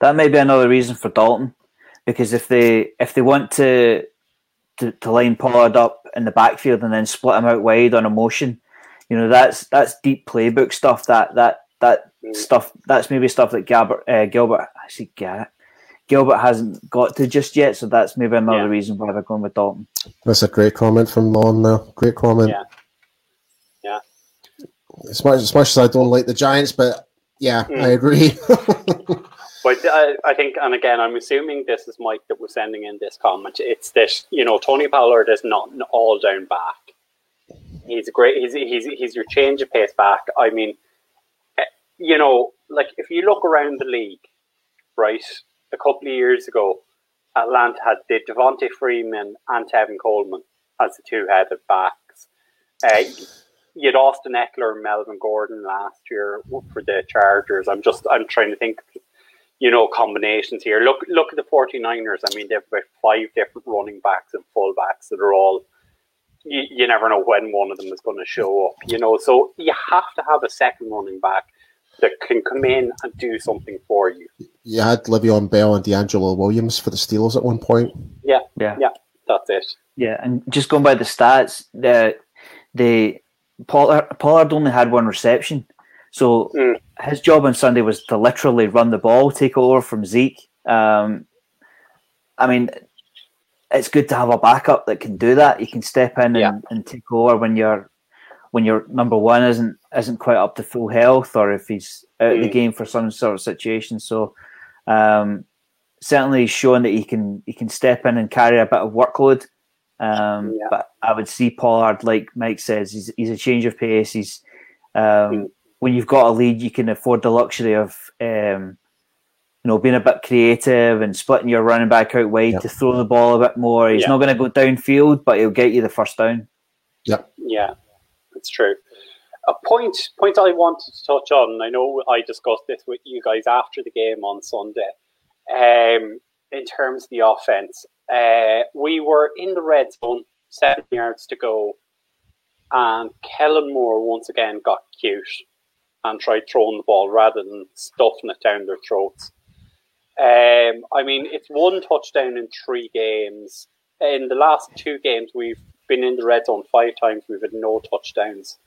That may be another reason for Dalton, because if they if they want to to, to line Pollard up in the backfield and then split him out wide on a motion, you know that's that's deep playbook stuff. That that that mm. stuff that's maybe stuff that Gilbert uh, Gilbert I see Garrett Gilbert hasn't got to just yet. So that's maybe another yeah. reason why they're going with Dalton. That's a great comment from Lon there. Great comment. Yeah. Yeah. As much, as much as I don't like the Giants, but yeah, mm. I agree. (laughs) but uh, I think, and again, I'm assuming this is Mike that was sending in this comment. It's this, you know, Tony Pollard is not an all down back. He's a great. He's he's he's your change of pace back. I mean, eh, you know, like if you look around the league, right, a couple of years ago, Atlanta had the Devonta Freeman and Tevin Coleman as the two headed backs. Uh, you had Austin Ekeler and Melvin Gordon last year for the Chargers. I'm just I'm trying to think, you know, combinations here. Look look at the 49ers. I mean, they've about five different running backs and fullbacks that are all. You, you never know when one of them is going to show up, you know. So you have to have a second running back that can come in and do something for you. You had Le'Veon Bell and DeAngelo Williams for the Steelers at one point. Yeah, yeah, yeah. That's it. Yeah, and just going by the stats, the the Pollard, Pollard only had one reception, so mm. his job on Sunday was to literally run the ball, take over from Zeke. Um, I mean, it's good to have a backup that can do that. You can step in yeah. and, and take over when you're when your number one isn't isn't quite up to full health or if he's out of the mm. game for some sort of situation. So um, certainly showing that he can he can step in and carry a bit of workload. Um, yeah. But I would see Pollard, like Mike says, he's, he's a change of pace. He's um, mm. when you've got a lead, you can afford the luxury of um, you know being a bit creative and splitting your running back out wide yep. to throw the ball a bit more. He's not going to go downfield, but he'll get you the first down. Yep. Yeah. that's true. A point point I wanted to touch on. I know I discussed this with you guys after the game on Sunday. Um, in terms of the offense, uh, we were in the red zone, seven yards to go, and Kellen Moore once again got cute and tried throwing the ball rather than stuffing it down their throats. Um, I mean, it's one touchdown in three games. In the last two games, we've been in the red zone five times. We've had no touchdowns.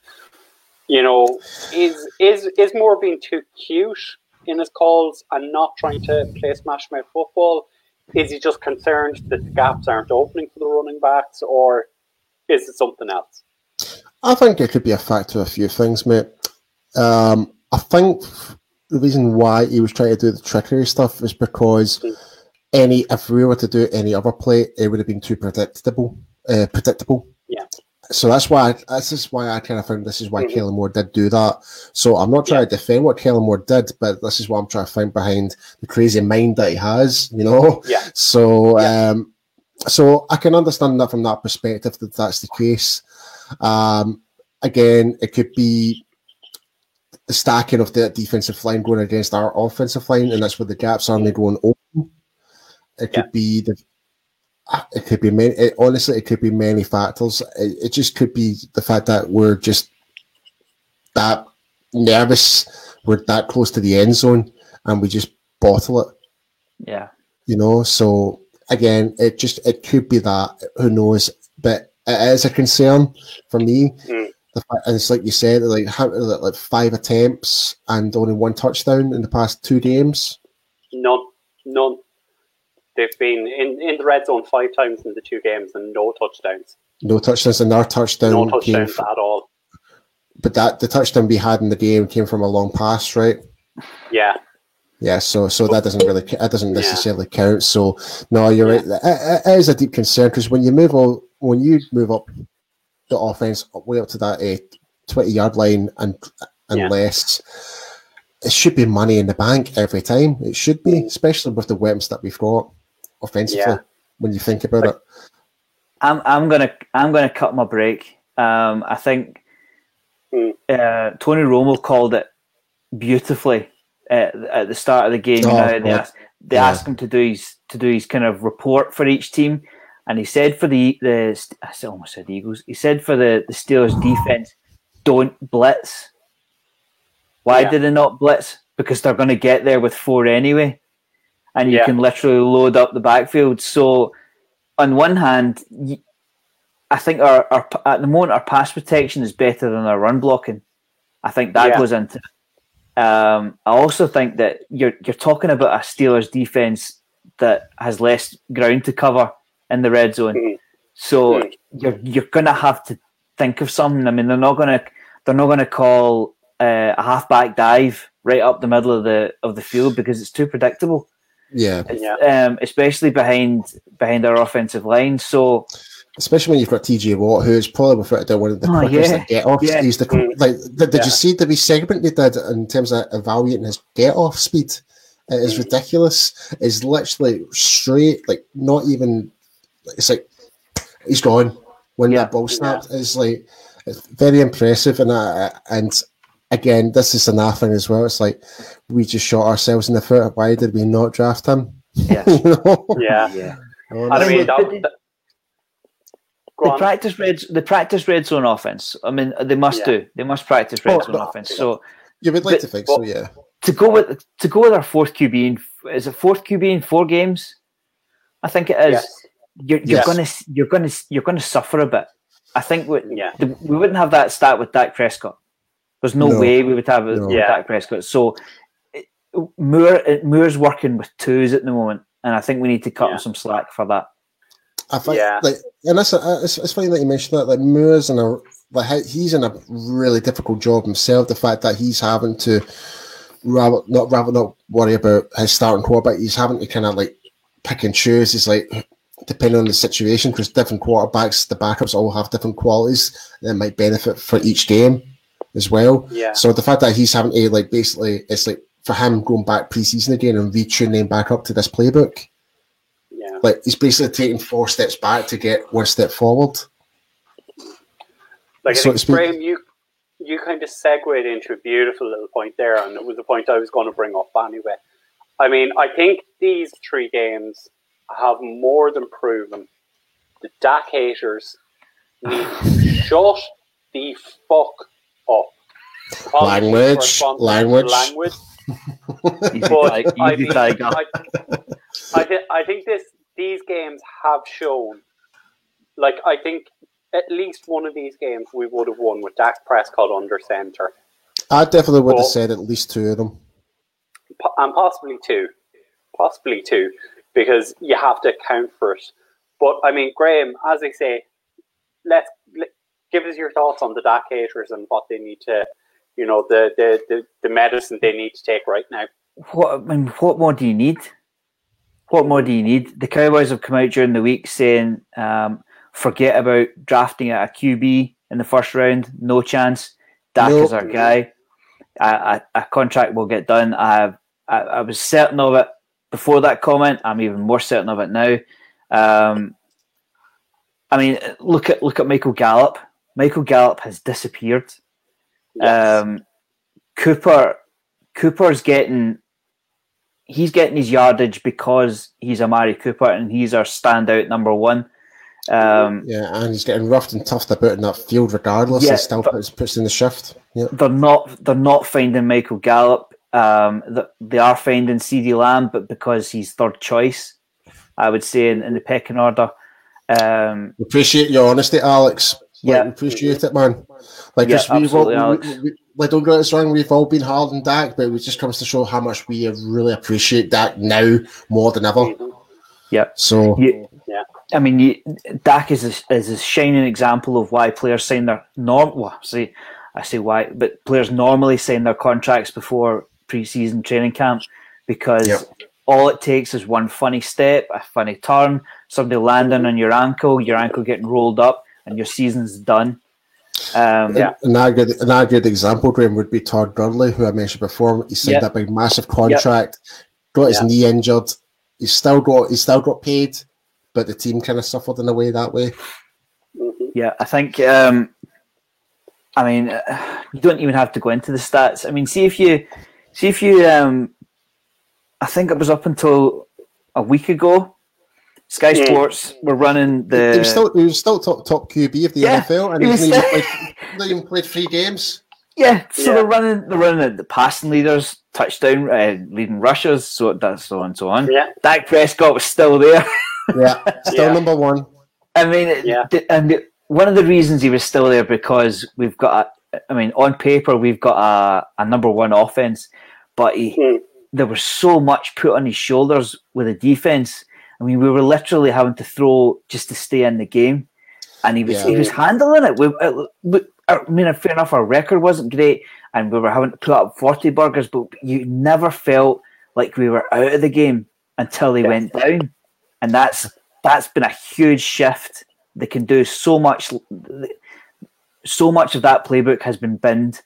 You know, is is is Moore being too cute in his calls and not trying to play smash mouth football? Is he just concerned that the gaps aren't opening for the running backs, or is it something else? I think it could be a factor of a few things, mate. Um, I think the reason why he was trying to do the trickery stuff is because mm. any if we were to do any other play, it would have been too predictable uh, predictable. Yeah. So that's why I, this is why I kind of found this is why mm-hmm. Kellen Moore did do that. So I'm not trying yeah. to defend what Kellen Moore did, but this is what I'm trying to find behind the crazy mind that he has. You know. Yeah. So yeah. um, so I can understand that from that perspective that that's the case. Um, again, it could be the stacking of the defensive line going against our offensive line, and that's where the gaps are. And they going open. It could yeah. be the it could be many. It, honestly, it could be many factors. It, it, just could be the fact that we're just that nervous. We're that close to the end zone, and we just bottle it. Yeah, you know. So again, it just it could be that. Who knows? But it is a concern for me. Mm. The fact, and it's like you said, like how, like five attempts and only one touchdown in the past two games. None, none. They've been in, in the red zone five times in the two games and no touchdowns. No touchdowns in our touchdown. No touchdowns from, at all. But that the touchdown we had in the game came from a long pass, right? Yeah. Yeah, so so that doesn't really that doesn't necessarily yeah. count. So no, you're yeah. right. It, it is a deep concern because when you move all, when you move up the offense way up to that uh, twenty yard line and and yeah. less, it should be money in the bank every time. It should be, mm. especially with the weapons that we've got offensively yeah. when you think about it. I'm I'm gonna I'm gonna cut my break. Um, I think mm. uh, Tony Romo called it beautifully uh, at the start of the game. You Oh, know, they asked, they Yeah. asked him to do his to do his kind of report for each team, and he said for the the I said- almost said Eagles. He said for the the Steelers defense, don't blitz. Why Yeah. did they not blitz? Because they're going to get there with four anyway, and you Yeah. can literally load up the backfield. So, on one hand, I think our, our at the moment our pass protection is better than our run blocking. I think that Yeah. goes into. Um, I also think that you're you're talking about a Steelers defense that has less ground to cover in the red zone, Mhm. so Mhm. you're you're gonna have to think of something. I mean, they're not gonna they're not gonna call uh, a halfback dive right up the middle of the of the field because it's too predictable Yeah, Yeah. um, especially behind behind our offensive line. So especially when you've got TJ Watt, who is probably without a doubt one of the Oh, quickest yeah. get offs. Yeah. He's the like. Did, did Yeah. you see the wee segment they did in terms of evaluating his get off speed? It is ridiculous. It's literally straight, like not even. It's like he's gone when Yeah. that ball snapped. It's like it's very impressive, and I, and again, this is another thing as well. It's like we just shot ourselves in the foot. Why did we not draft him? yeah, (laughs) you know? Yeah. yeah. I mean, that, that- The on. practice red the practice red zone offense. I mean, they must Yeah. do. They must practice red Oh, zone no. offense. So You would like But- to think so, yeah. to go with to go with our fourth QB in is it fourth QB in four games? I think it is. Yes. You're, you're Yes. gonna you're gonna you're gonna suffer a bit. I think we, Yeah. the, we wouldn't have that stat with Dak Prescott. There's no, No. way we would have it No. with Yeah. Dak Prescott. So it, Moore Moore's working with twos at the moment, and I think we need to cut Yeah. him some slack for that. I think, Yeah. like, and that's uh, it's, it's funny that you mentioned that. Like, Moore's in a like he's in a really difficult job himself. The fact that he's having to rather not rather not worry about his starting quarterback, he's having to kind of like pick and choose. He's like depending on the situation because different quarterbacks, the backups all have different qualities that might benefit for each game as well. Yeah. So the fact that he's having to like basically it's like for him going back preseason again and retuning back up to this playbook Yeah. like he's basically taking four steps back to get one step forward. Like I so think, to. Graham, you you kind of segued into a beautiful little point there, and it was the point I was going to bring up anyway. I mean, I think these three games have more than proven the Dak haters need to (sighs) shut the fuck up. Apologies Language, language. (laughs) language. But I, easy mean. I, I, thi- I think this these games have shown, like I think at least one of these games we would have won with Dak Prescott under center, I definitely would have said at least two of them. Po- and possibly two, possibly two, because you have to account for it. But I mean, Graham, as I say, let's let, give us your thoughts on the Dak haters and what they need to, you know, the the, the, the medicine they need to take right now. What I mean, what more do you need? What more do you need? The Cowboys have come out during the week saying, um, "Forget about drafting at a QB in the first round. No chance. Dak Nope. is our guy. A, a, a contract will get done." I, have, I I was certain of it before that comment. I'm even more certain of it now. Um, I mean, look at look at Michael Gallup. Michael Gallup has disappeared. Yes. Um, Cooper Cooper's getting he's getting his yardage because he's Amari Cooper and he's our standout number one. Um, Yeah, and he's getting roughed and toughed about in that field regardless. Yeah, and still puts, puts in the shift. Yeah, they're not they're not finding Michael Gallup. Um, they are finding CeeDee Lamb, but because he's third choice, I would say in, in the pecking order. Um, appreciate your honesty, Alex. Like, Yeah. we appreciate it, man. Like, Yeah, 'cause we've all, absolutely, we, Alex. we, we- like, don't get us wrong, we've all been hard on Dak, but it just comes to show how much we really appreciate Dak now more than ever. yeah, So, you, Yeah. I mean, you, Dak is a, is a shining example of why players sign their norm. Well, see, I say why, but players normally sign their contracts before preseason training camp because Yep. all it takes is one funny step, a funny turn, somebody landing on your ankle, your ankle getting rolled up, and your season's done. Um, Yeah. Another good, another good example, Graham, would be Todd Gurley, who I mentioned before. He signed Yeah. that big, massive contract, got his Yeah. knee injured. He still got, he's still got paid, but the team kind of suffered in a way that way. Yeah, I think. Um, I mean, uh, you don't even have to go into the stats. I mean, see if you See if you, um, I think it was up until a week ago. Sky Mm. Sports were running the. He was still he was still top top QB of the Yeah, NFL, and he he's was not even, still- played, not even played three games. Yeah, so Yeah. they're running they're running the passing leaders, touchdown uh, leading rushers, so it does so on and so on. Yeah. Dak Prescott was still there. (laughs) Yeah, still Yeah. number one. I mean, it- Yeah. th- and the- one of the reasons he was still there because we've got, a, I mean, on paper we've got a, a number one offense, but he, Hmm. there was so much put on his shoulders with the defense. I mean, we were literally having to throw just to stay in the game, and he was he was handling it. We, it- we, I mean, fair enough, our record wasn't great, and we were having to put up forty burgers, but you never felt like we were out of the game until they Yeah. went down, and that's that's been a huge shift. They can do so much. So much of that playbook has been binned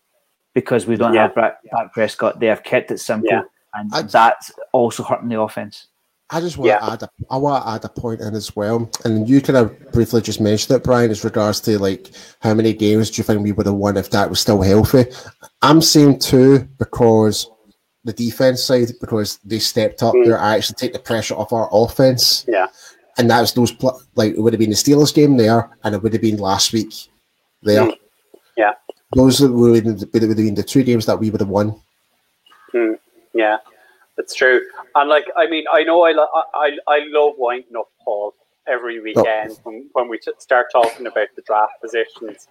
because we don't Yeah. have Dak Prescott. They have kept it simple, Yeah. and I- that's also hurting the offense. I just want Yeah. to add a, I want to add a point in as well, and you kind of briefly just mentioned it, Brian, as regards to like how many games do you think we would have won if that was still healthy? I'm saying two because the defense side because they stepped up Mm. there, I actually take the pressure off our offense, Yeah. and that was those pl- like it would have been the Steelers game there, and it would have been last week there. Mm. Yeah. Those would have been would have been the two games that we would have won. Yeah, it's true. And like, I mean, I know I I I love winding up Paul every weekend when, when we t- start talking about the draft positions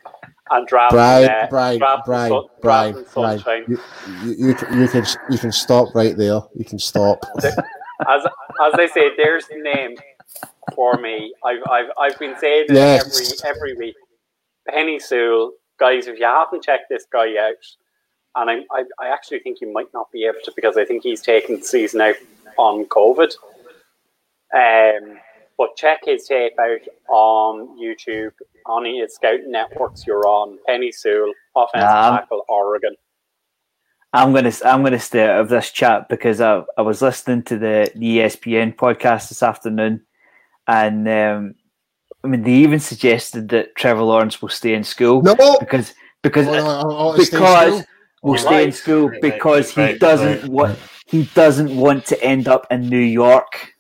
and draft. Brian, uh, Brian, draft Brian, sun- Brian, Brian, you, you, you, can- you can stop right there. You can stop. (laughs) As as they say, there's the name for me. I've I've I've been saying it Yes. every every week. Penei Sewell, guys, if you haven't checked this guy out, and I, I I actually think you might not be able to because I think he's taking the season out on COVID. Um, but check his tape out on YouTube on his scouting networks. You're on Penei Sewell, offensive Um, tackle, Oregon. I'm gonna I'm gonna stay out of this chat because I, I was listening to the, the ESPN podcast this afternoon, and um, I mean they even suggested that Trevor Lawrence will stay in school No, because because Oh, stay because still. Will Right. stay in school Right, because he right, doesn't right. want he doesn't want to end up in New York.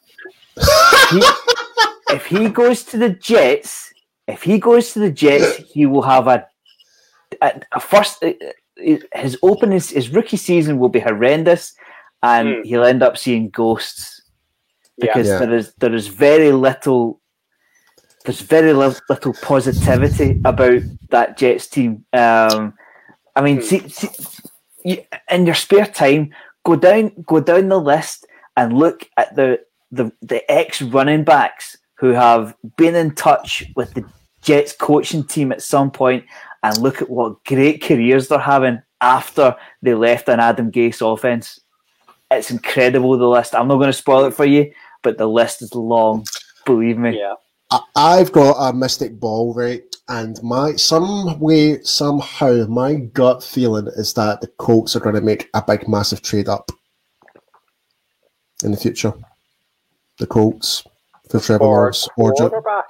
He- if he goes to the Jets, if he goes to the Jets, he will have a a, a first. uh, His opening, his rookie season will be horrendous, and Hmm. he'll end up seeing ghosts because Yeah. there is there is very little there's very little positivity about that Jets team. Um, I mean, Hmm. see, see, you, in your spare time, go down go down the list and look at the the, the ex running backs who have been in touch with the Jets coaching team at some point and look at what great careers they're having after they left an Adam Gase offense. It's incredible the list. I'm not going to spoil it for you, but the list is long. Believe me. Yeah. I've got a mystic ball, right? And my some way, somehow, my gut feeling is that the Colts are going to make a big, massive trade up in the future. The Colts for Trevor Or Lawrence or quarterback.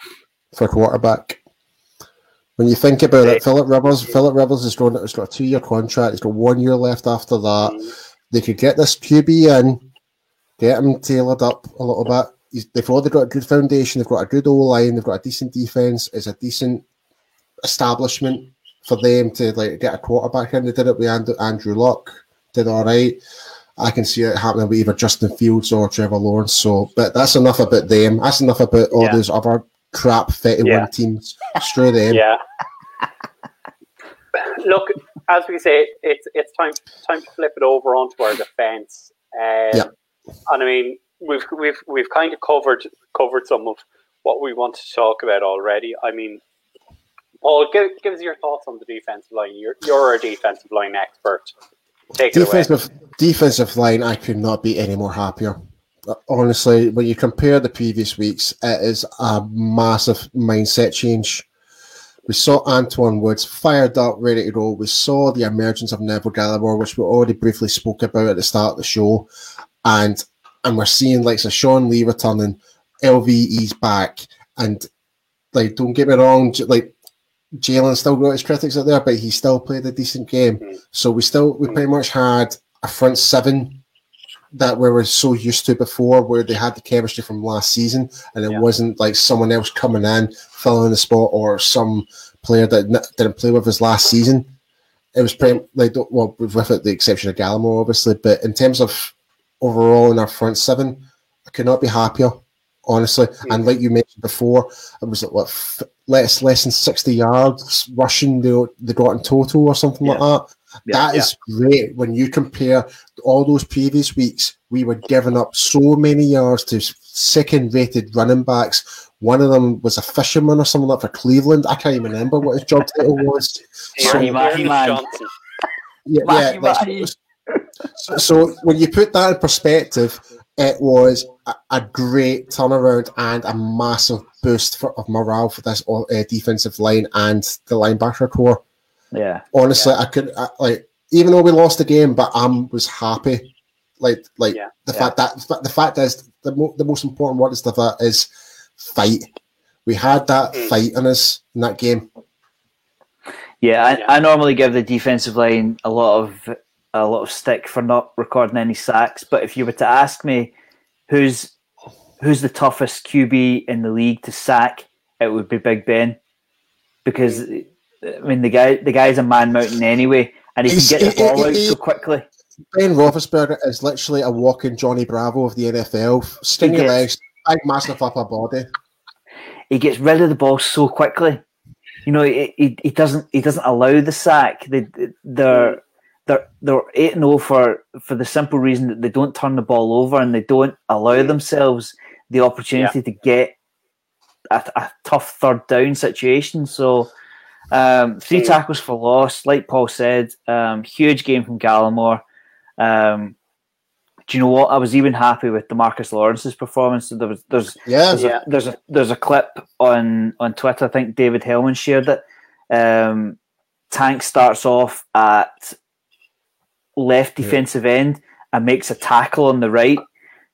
for quarterback. When you think about Right. it, Philip Rivers, Philip Rivers has got has got a two year contract. He's got one year left after that. Mm. They could get this QB in, get him tailored up a little bit. He's, they've already got a good foundation. They've got a good O line. They've got a decent defense. It's a decent establishment for them to like get a quarterback in. They did it with Andrew, Andrew Luck. Did all right. I can see it happening with either Justin Fields or Trevor Lawrence. So, but that's enough about them. That's enough about all Yeah. those other crap 31 Yeah. teams. Screw them. Yeah. Look, as we say, it's it's time time to flip it over onto our defence. Um, Yeah. And I mean, we've we've we've kind of covered covered some of what we want to talk about already. I mean, Paul, give, give us your thoughts on the defensive line. You're you're a defensive line expert. Take. Defensive defensive line, I could not be any more happier. Uh, Honestly, when you compare the previous weeks, it is a massive mindset change. We saw Antwaun Woods fired up, ready to go. We saw the emergence of Neville Gallimore, which we already briefly spoke about at the start of the show, and and we're seeing like so Sean Lee returning, LVE's back, and like don't get me wrong, like Jaylon still got his critics out there, but he still played a decent game. Mm. So we still we pretty much had a front seven that we were so used to before, where they had the chemistry from last season, and it Yeah. wasn't like someone else coming in, filling the spot, or some player that didn't play with us last season. It was pretty like well, with it, the exception of Gallimore, obviously, but in terms of overall in our front seven, I could not be happier, honestly. And like you mentioned before, it was like what less less than sixty yards rushing they, they got in total or something like that. That is great when you compare all those previous weeks. We were giving up so many yards to second-rated running backs. One of them was a fisherman or something like that for Cleveland. I can't even remember what his job (laughs) title was. Aaron- Matty Aaron Man. Johnson. Yeah, yeah. that's- so, so when you put that in perspective, it was a, a great turnaround and a massive boost for, of morale for this uh, defensive line and the linebacker core. Yeah. Honestly, I could I, like even though we lost the game, but I am was happy. Like like Yeah, the yeah. fact that the fact is the mo- the most important word is the that is fight. We had that Mm. fight in us in that game. Yeah, I, Yeah. I normally give the defensive line a lot of a lot of stick for not recording any sacks. But if you were to ask me who's who's the toughest QB in the league to sack, it would be Big Ben, because I mean the guy the guy's a man mountain anyway, and he He's- can get the he- ball out so quickly. Ben Roethlisberger is literally a walking Johnny Bravo of the NFL. Skinny gets- legs, big massive upper body. he gets rid of the ball so quickly. You know, he, he, he doesn't he doesn't allow the sack. They they're they're they're eight and zero for for the simple reason that they don't turn the ball over and they don't allow themselves the opportunity to get a, a tough third down situation. So. Um, three Mm. tackles for loss, like Paul said. Um, huge game from Gallimore. Um, do you know what? I was even happy with DeMarcus Lawrence's performance. There was there's Yeah, there's, Yeah. a, there's a there's a clip on on Twitter. I think David Helman shared it. Um, Tank starts off at left Yeah. defensive end and makes a tackle on the right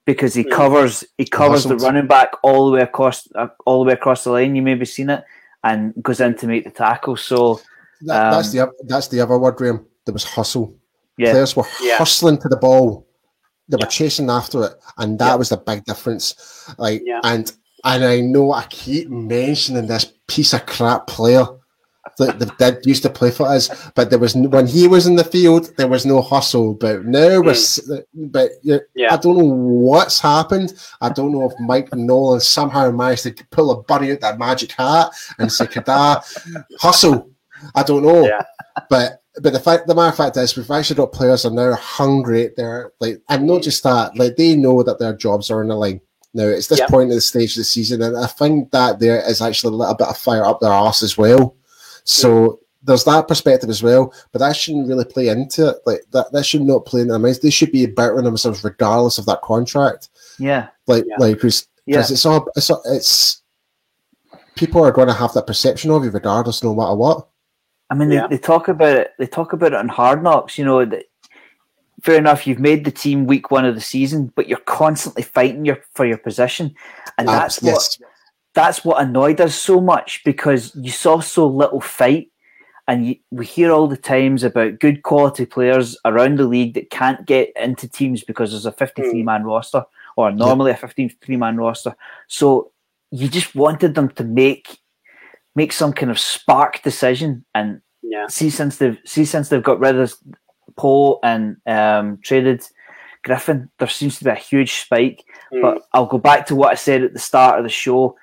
because he Mm. covers he covers the running back all the way across uh, all the way across the line. You may maybe seen it and goes in to make the tackle. So that, that's Um, the that's the other word, Graham. There was hustle. yeah, Players were Yeah. hustling to the ball. They were chasing after it, and that Yeah. was the big difference. Like, Yeah. and and I know I keep mentioning this piece of crap player that that did used to play for us, but there was no, when he was in the field, there was no hustle. But now we're, hmm. s- but yeah, I don't know what's happened. I don't know if Mike Nolan somehow managed to pull a bunny out that magic hat and say, "Kada, (laughs) hustle." I don't know, Yeah. but but the fact the matter of fact is, we've actually got players that are now hungry. They're like, and not just that, like they know that their jobs are on the line. Now it's this Yeah. point in the stage of the season, and I think that there is actually a little bit of fire up their ass as well. So there's that perspective as well, but that shouldn't really play into it. Like that, that should not play in their minds. They should be bettering themselves regardless of that contract. yeah, Like, Yeah. like, because yeah. it's all, it's, all- it's people are going to have that perception of you regardless, no matter what. I mean, Yeah. they, they talk about it. They talk about it on Hard Knocks. You know, that, fair enough. You've made the team week one of the season, but you're constantly fighting your for your position, and that's what that's what annoyed us so much because you saw so little fight, and you, we hear all the times about good quality players around the league that can't get into teams because there's a 53 man roster or normally a 53 man roster. So you just wanted them to make make some kind of spark decision and yeah, see since they've see since they've got rid of Poe and um, traded Griffen, there seems to be a huge spike. Mm. But I'll go back to what I said at the start of the show.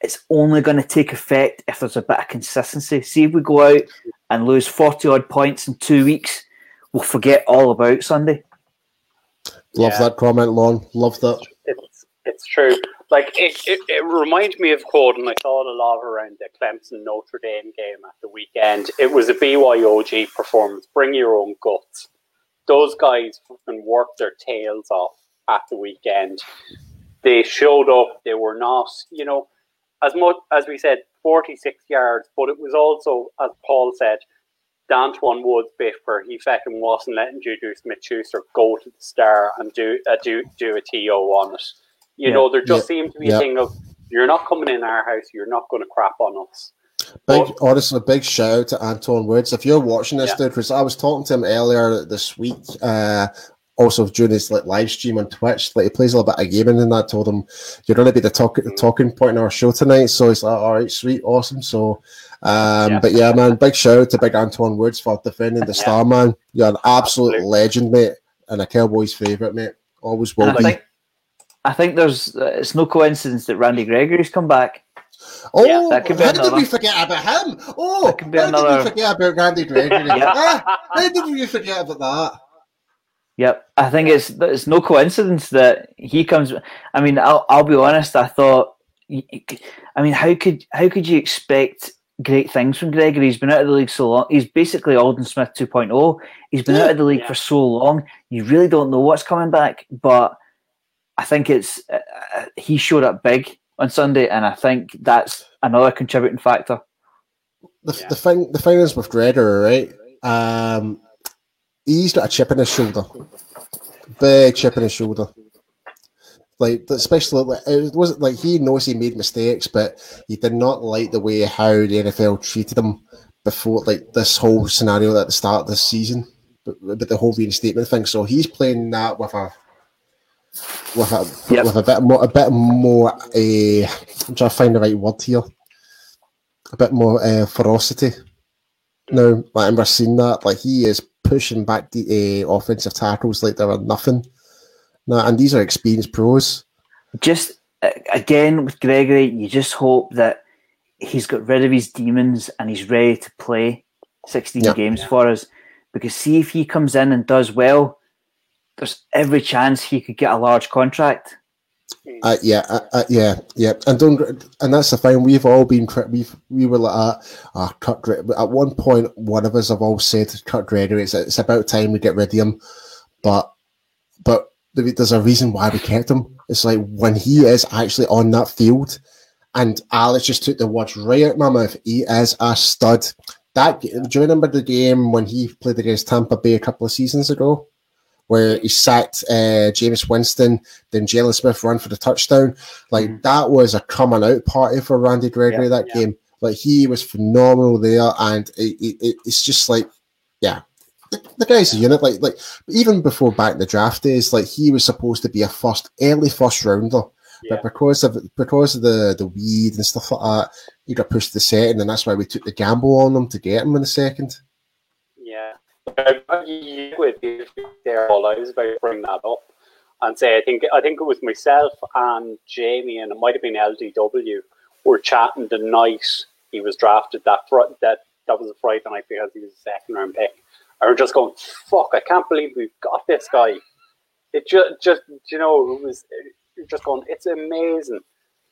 It's only going to take effect if there's a bit of consistency. See if we go out and lose forty odd points in two weeks, we'll forget all about Sunday. Love Yeah. that comment, Lon. Love that. it's it's true. Like it, it, it reminds me of quote, and I thought a lot around the Clemson Notre Dame game at the weekend. It was a BYOG performance. Bring your own guts. Those guys fucking worked their tails off at the weekend. They showed up. They were not, you know, as much as we said, forty six yards, but it was also, as Paul said, D'Antoine Woods bit where he fucking wasn't letting Juju Smith Schuster go to the star and do a do do a TO on it. You Yeah. know, there just Yeah. seemed to be Yeah. a thing of you're not coming in our house, you're not going to crap on us. Big, honestly, a big shout out to Antwaun Woods. If you're watching this, yeah. dude, because I was talking to him earlier this week, uh, also during his like live stream on Twitch, like he plays a little bit of gaming, and I told him you're going to be the talk- the talking point in our show tonight. So he's like, all right, sweet, awesome. So, um, yeah. but yeah, man, big shout out to Big Antwaun Woods for defending the yeah. star, man. You're an absolute Absolutely. legend, mate, and a Cowboys favorite, mate. Always will be. I think, I think there's uh, it's no coincidence that Randy Gregory's come back. Oh, yeah, that could be how another. did we forget about him? Oh, how another... did we forget about Randy Gregory? (laughs) yeah. ah, how did we forget about that? Yep, I think it's it's no coincidence that he comes. I mean, I'll I'll be honest. I thought, I mean, how could how could you expect great things from Gregory? He's been out of the league so long. He's basically Aldon Smith 2.0. He's been yeah. out of the league yeah. for so long. You really don't know what's coming back. But I think it's uh, uh, he showed up big on Sunday, and I think that's another contributing factor. The, yeah. the thing the thing is with Gregory, right? Um, he's got a chip in his shoulder, big chip in his shoulder. Like especially, like, it wasn't like he knows he made mistakes, but he did not like the way how the NFL treated him before, like this whole scenario at the start of this season, but, but the whole reinstatement thing. So he's playing that with a with a yep. with a bit more a bit more a uh, I'm trying to find the right word here. A bit more uh, ferocity. Now, like, we're seeing that. Like he is pushing back the uh, offensive tackles like there are nothing. No, and these are experienced pros. Just again with Gregory, you just hope that he's got rid of his demons and he's ready to play 16 yeah. games for us. Because see if he comes in and does well, there's every chance he could get a large contract. Uh, yeah, uh, uh, yeah, yeah, and don't, and that's the thing. We've all been, we've we were like, uh, uh, cut. At one point, one of us have all said, "Cut Gregory." It's, it's about time we get rid of him, but, but there's a reason why we kept him. It's like when he is actually on that field, and Alex just took the words right out my mouth. He is a stud. That do you remember the game when he played against Tampa Bay a couple of seasons ago? Where he sacked uh, Jameis Winston, then Jaylon Smith run for the touchdown. Like mm-hmm. that was a coming out party for Randy Gregory yeah, that yeah. game. Like he was phenomenal there, and it, it, it's just like, yeah, the, the guy's a unit. Like like even before back in the draft days, like he was supposed to be a first early first rounder. Yeah. But because of because of the, the weed and stuff like that, he got pushed to the second, and that's why we took the gamble on him to get him in the second there all I was about to bring that up and say I think I think it was myself and Jamie and it might have been LDW were chatting the night he was drafted that fr- that that was a Friday night because he was a second round pick. And we're just going, fuck! I can't believe we've got this guy. It just, just you know, it was just going, it's amazing.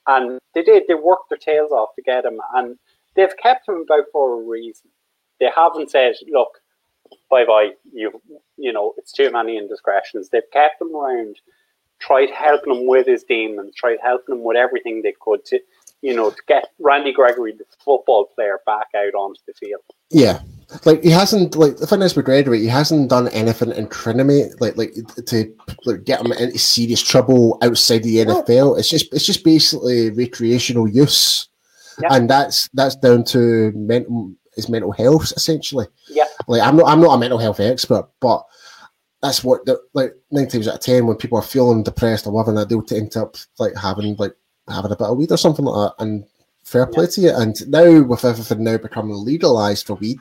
And they did. They worked their tails off to get him, and they've kept him about for a reason. They haven't said, look, bye bye. You you know, it's too many indiscretions. They've kept him around, tried helping him with his demons, tried helping him with everything they could to, you know, to get Randy Gregory, the football player, back out onto the field. Yeah. Like he hasn't like the thing is with Gregory, he hasn't done anything incriminate like like to like, get him into serious trouble outside the NFL. It's just it's just basically recreational use, yeah. and that's that's down to mental his mental health essentially. Yeah. Like I'm not I'm not a mental health expert, but that's what the like nine times out of ten when people are feeling depressed or whatever that they'll end up like having like having a bit of weed or something like that and fair play yeah. to you. And now with everything now becoming legalized for weed,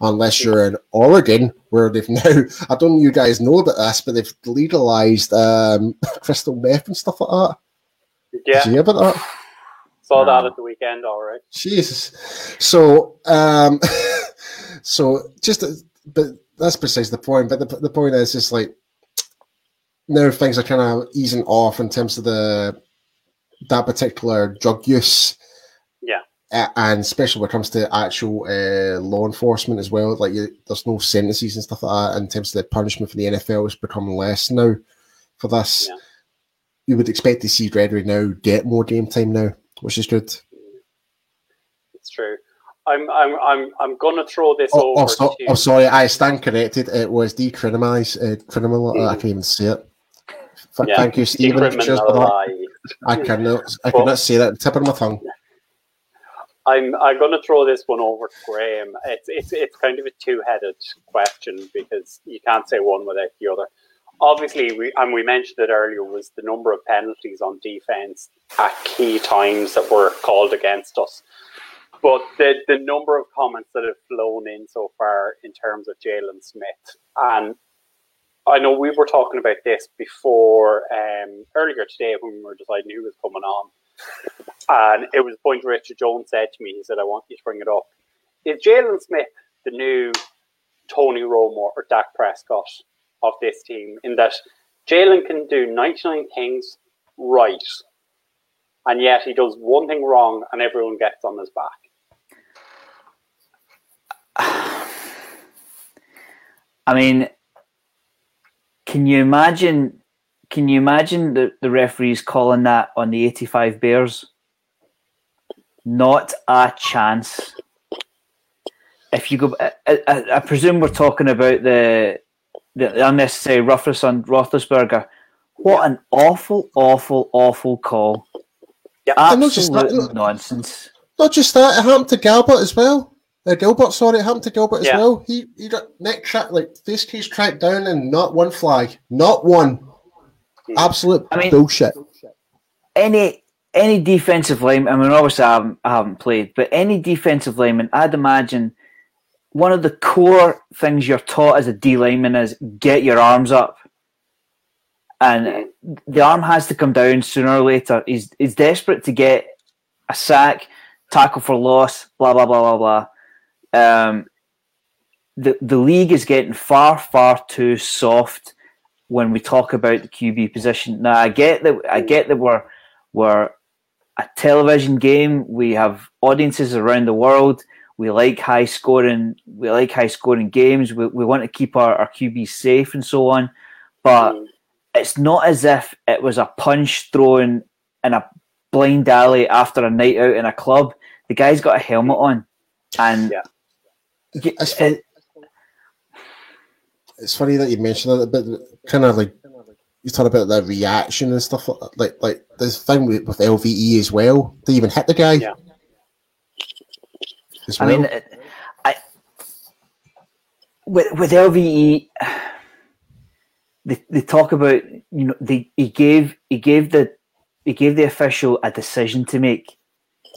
unless you're in Oregon, where they've (laughs) now I don't know you guys know about this, but they've legalized um, (laughs) crystal meth and stuff like that. Yeah. Did you hear about that? Saw that at the weekend, all right. Jesus. So, um, (laughs) so just, but that's precisely the point. But the, the point is just like now things are kind of easing off in terms of the that particular drug use. Yeah. and especially when it comes to actual uh, law enforcement as well, like you, there's no sentences and stuff like that. In terms of the punishment for the NFL is becoming less now. For this, yeah. you would expect to see Gregory now get more game time now which is good. I'm I'm I'm I'm gonna throw this oh, over. Oh, so, oh, sorry, I stand corrected. It was decriminalized. Uh, criminal. Mm. I can't even say it. yeah. Thank you, Stephen. I cannot. I cannot say that. Tip of my tongue. I'm I'm going to throw this one over to Graham. It's it's it's kind of a two-headed question because you can't say one without the other. Obviously, we and we mentioned it earlier was the number of penalties on defense at key times that were called against us. But the the number of comments that have flown in so far in terms of Jaylon Smith, and I know we were talking about this before um, earlier today when we were deciding who was coming on and it was a point Richard Jones said to me, he said, I want you to bring it up. Is Jaylon Smith the new Tony Romo or Dak Prescott of this team in that Jaylon can do 99 things right, and yet he does one thing wrong and everyone gets on his back? I mean, can you imagine can you imagine the, the referees calling that on the 85 Bears? Not a chance. If you go, I, I, I presume we're talking about the the unnecessary roughness on Roethlisberger. What an awful, awful, awful call! Yeah, absolute not nonsense. Not just that, it happened to Gilbert as well. Uh, Gilbert, sorry, it happened to Gilbert as yeah. well. He he got neck track like face case tracked down and not one flag, not one. Absolute I mean, bullshit. Any any defensive lineman, I mean, obviously I haven't, I haven't played, but any defensive lineman, I'd imagine one of the core things you're taught as a D lineman is get your arms up. And the arm has to come down sooner or later. He's, he's desperate to get a sack, tackle for loss, blah, blah, blah, blah, blah. Um, the, the league is getting far, far too soft when we talk about the QB position. Now, I get that. I get that we're we're a television game. We have audiences around the world. We like high scoring. We like high scoring games. We, we want to keep our, our QB safe and so on. But mm. it's not as if it was a punch thrown in a blind alley after a night out in a club. The guy's got a helmet on, and yeah. It, it's funny that you mentioned that, but kind of like you talk about the reaction and stuff like like, like this thing with, with LVE as well. They even hit the guy. Yeah. I mean, I with with LVE, they, they talk about you know they he gave he gave the he gave the official a decision to make.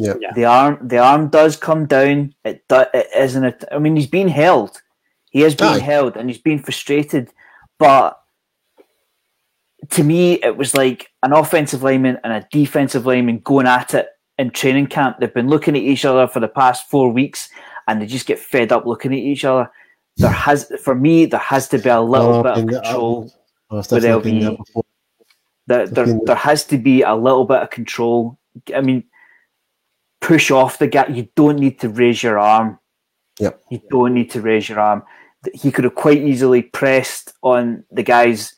Yeah. The arm the arm does come down. It, do, it isn't it. I mean, he's being held. He is being Aye. held and he's being frustrated. But to me, it was like an offensive lineman and a defensive lineman going at it in training camp. They've been looking at each other for the past four weeks and they just get fed up looking at each other. There has, for me, there has to be a little oh, bit of control with LV. There, there, there has to be a little bit of control. I mean, push off the gap. You don't need to raise your arm. Yep. You don't need to raise your arm he could have quite easily pressed on the guy's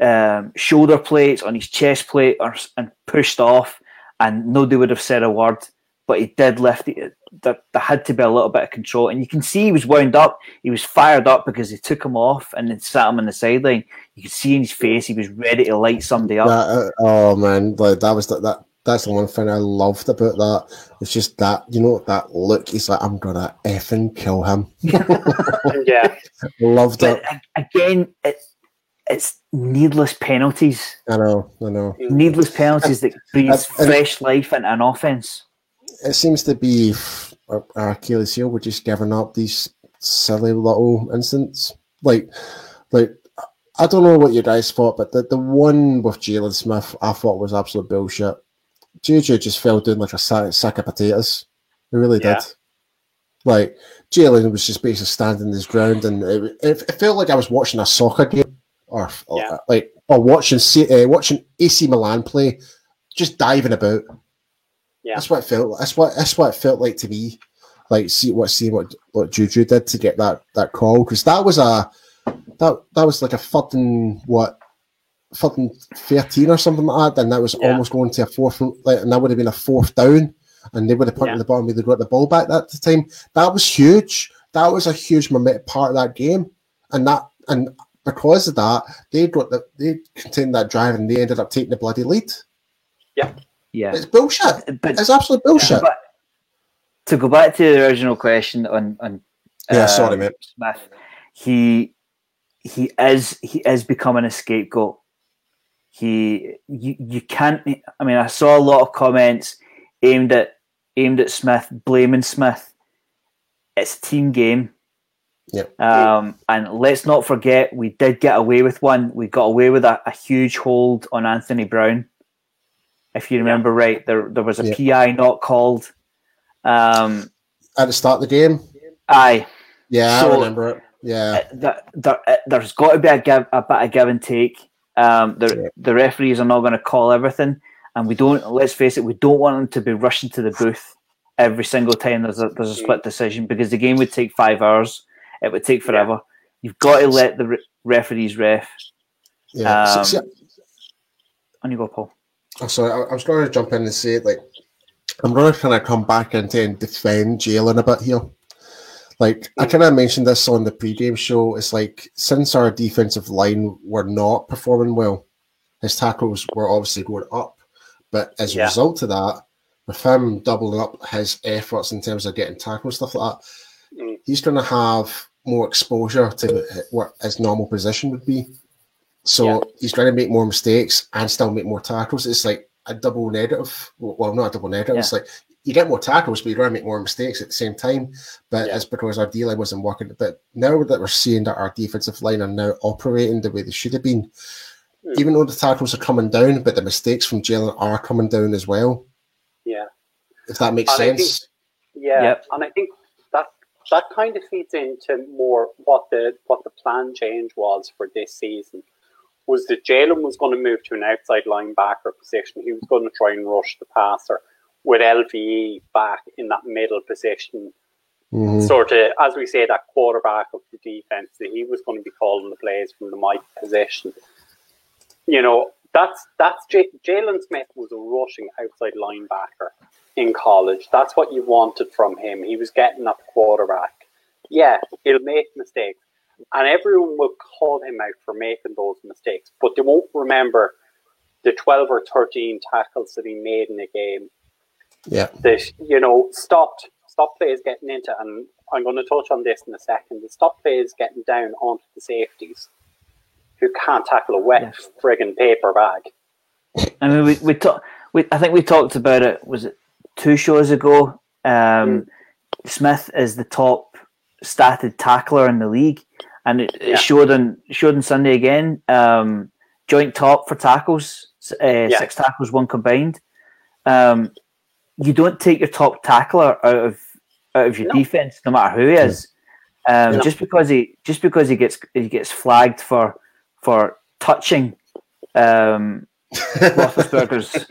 um, shoulder plates, on his chest plate, or, and pushed off, and nobody would have said a word. But he did lift it. There, there had to be a little bit of control, and you can see he was wound up. He was fired up because they took him off and then sat him on the sideline. You could see in his face he was ready to light somebody up. That, uh, oh man, like that was that, that that's the one thing I loved about that. It's just that you know that look. He's like, I'm gonna effing kill him. (laughs) yeah, (laughs) loved but it. Again, it, it's needless penalties. I know, I know. Needless penalties that (laughs) breathe fresh life into an offense. It seems to be our, Achilles heel. We're just giving up these silly little incidents, like, like I don't know what you guys thought, but the, the one with Jaylon Smith I thought was absolute bullshit. JJ just fell down like a sack, of potatoes. He really yeah. did. Like Jaylon was just basically standing his ground, and it, it, it, felt like I was watching a soccer game, or, yeah. like or watching uh, watching AC Milan play, just diving about. Yeah, that's what it felt. That's what that's what it felt like to me. Like see what seeing what what Juju did to get that that call because that was a that that was like a fucking what fucking 13 or something like that, and that was yeah. almost going to a fourth, like, and that would have been a fourth down, and they would have put yeah. in the bottom, they got the ball back at the time. That was huge. That was a huge moment part of that game, and that and because of that, they got the they contained that drive, and they ended up taking the bloody lead. Yeah, yeah, it's bullshit. Uh, but, it's absolute bullshit. But to go back to the original question on on Yeah, uh, sorry, mate. Smith, he he is he is becoming a scapegoat. He you you can't. I mean, I saw a lot of comments aimed at aimed at Smith, blaming Smith. It's a team game. Yeah. Um, and let's not forget, we did get away with one. We got away with a, a huge hold on Anthony Brown. If you remember right, there there was a Yeah. PI not called. Um, At the start of the game, aye, yeah, So- I remember it. Yeah, there, there, there's got to be a give a bit of give and take. Um, the Yeah. the referees are not going to call everything, and we don't. Let's face it, we don't want them to be rushing to the booth every single time there's a there's a split decision because the game would take five hours. It would take forever. You've got to let the re- referees ref. yeah. So- Um, see, On you go, Paul. Oh, sorry, I, I was going to jump in and say, like, I'm going to kind of come back into and defend Jaylon a bit here. Like, I kind of mentioned this on the pre-game show. It's like, since our defensive line were not performing well, his tackles were obviously going up. But as a Yeah. result of that, with him doubling up his efforts in terms of getting tackles, stuff like that, Mm. he's going to have more exposure to what his normal position would be. So Yeah. he's going to make more mistakes and still make more tackles. It's like a double negative. Well, not a double negative. It's like you get more tackles, but you're going to make more mistakes at the same time. But Yeah. it's because our D line wasn't working. But now that we're seeing that our defensive line are now operating the way they should have been, Mm. even though the tackles are coming down, but the mistakes from Jaylon are coming down as well. Yeah. If that makes And I think- sense. Yeah, Yep. and I think that that kind of feeds into more what the what the plan change was for this season. Was that Jaylon was going to move to an outside linebacker position? He was going to try and rush the passer with LVE back in that middle position, Mhm. sort of as we say that quarterback of the defense. That he was going to be calling the plays from the Mike position. You know, that's that's J- Jaylon Smith was a rushing outside linebacker in college. That's what you wanted from him. He was getting that quarterback. Yeah, he'll make mistakes. And everyone will call him out for making those mistakes, but they won't remember the 12 or 13 tackles that he made in a game Yeah. that, you know, stopped stop plays getting into, and I'm going to touch on this in a second, the stop plays getting down onto the safeties who can't tackle a wet Yes. friggin' paper bag. I mean, we we talked. We, I think we talked about it. Was it two shows ago? Um, Smith is the top statted tackler in the league, and it, it Yeah. showed on showed on Sunday again. Um, joint top for tackles, uh, six tackles, one combined. Um, you don't take your top tackler out of out of your No. defense, no matter who he is. Um, No. Just because he just because he gets he gets flagged for for touching. Um, (laughs) Roethlisberger's.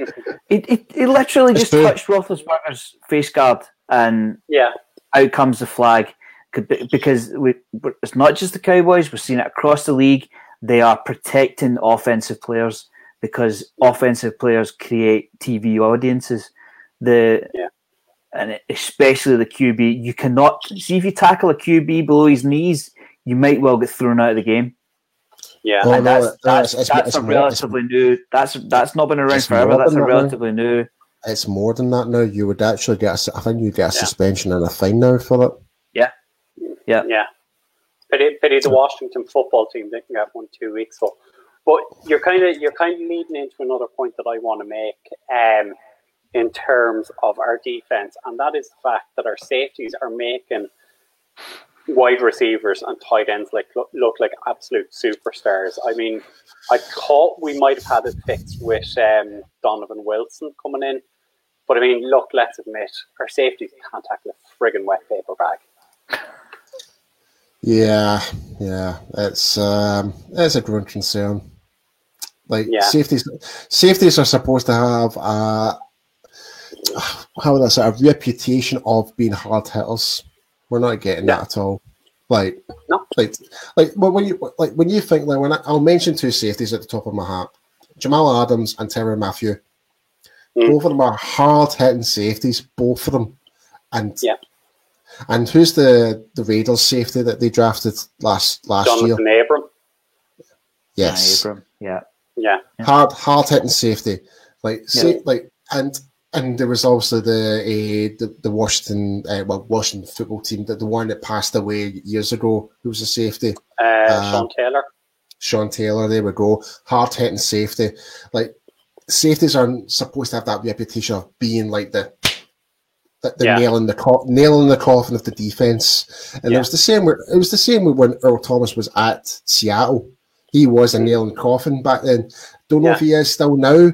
He, he, he literally It's just true. touched Roethlisberger's face guard, and Yeah, out comes the flag. Because we, it's not just the Cowboys; we're seeing it across the league. They are protecting offensive players because offensive players create TV audiences. The Yeah. and especially the QB, you cannot see if you tackle a QB below his knees, you might well get thrown out of the game. yeah. Oh, And no, that's, no, that's, it's- that's it's a more- relatively new. That's that's not been around It's forever. more That's a than that now. relatively new. It's more than that now. You would actually get, a, s- I think you get a Yeah. suspension and a fine now for it. Yeah. Yeah. Yeah. But it's the Washington football team didn't get one two weeks ago. But you're kind of you're kind of leading into another point that I want to make um, in terms of our defense, and that is the fact that our safeties are making wide receivers and tight ends like look, look like absolute superstars. I mean, I thought we might have had it fixed with um, Donovan Wilson coming in, but I mean, look, let's admit our safeties can't tackle a friggin' wet paper bag. Yeah, yeah, it's um, it's a growing concern. Like Yeah. safeties, safeties are supposed to have a how would I say a reputation of being hard hitters. We're not getting Yeah. that at all. Like, No. like, like when when you like when you think like when I, I'll mention two safeties at the top of my hat, Jamal Adams and Tyrann Mathieu. Mm. Both of them are hard hitting safeties, both of them, and Yeah. and who's the the Raiders safety that they drafted last last year? Johnathan Abram. Yes, Yeah, Abram. Yeah. Yeah. Yeah. hard hard hitting safety, like say, Yeah. like and and there was also the uh, the, the Washington uh, well Washington football team that the one that passed away years ago who was a safety. Uh, Sean Taylor. Sean Taylor there we go. Hard hitting safety. Like safeties aren't supposed to have that reputation of being like the the, the Yeah. nail in the co- nail in the coffin of the defense. And Yeah. it was the same with, it was the same when Earl Thomas was at Seattle. He was a nail in the coffin back then. Don't know Yeah. if he is still now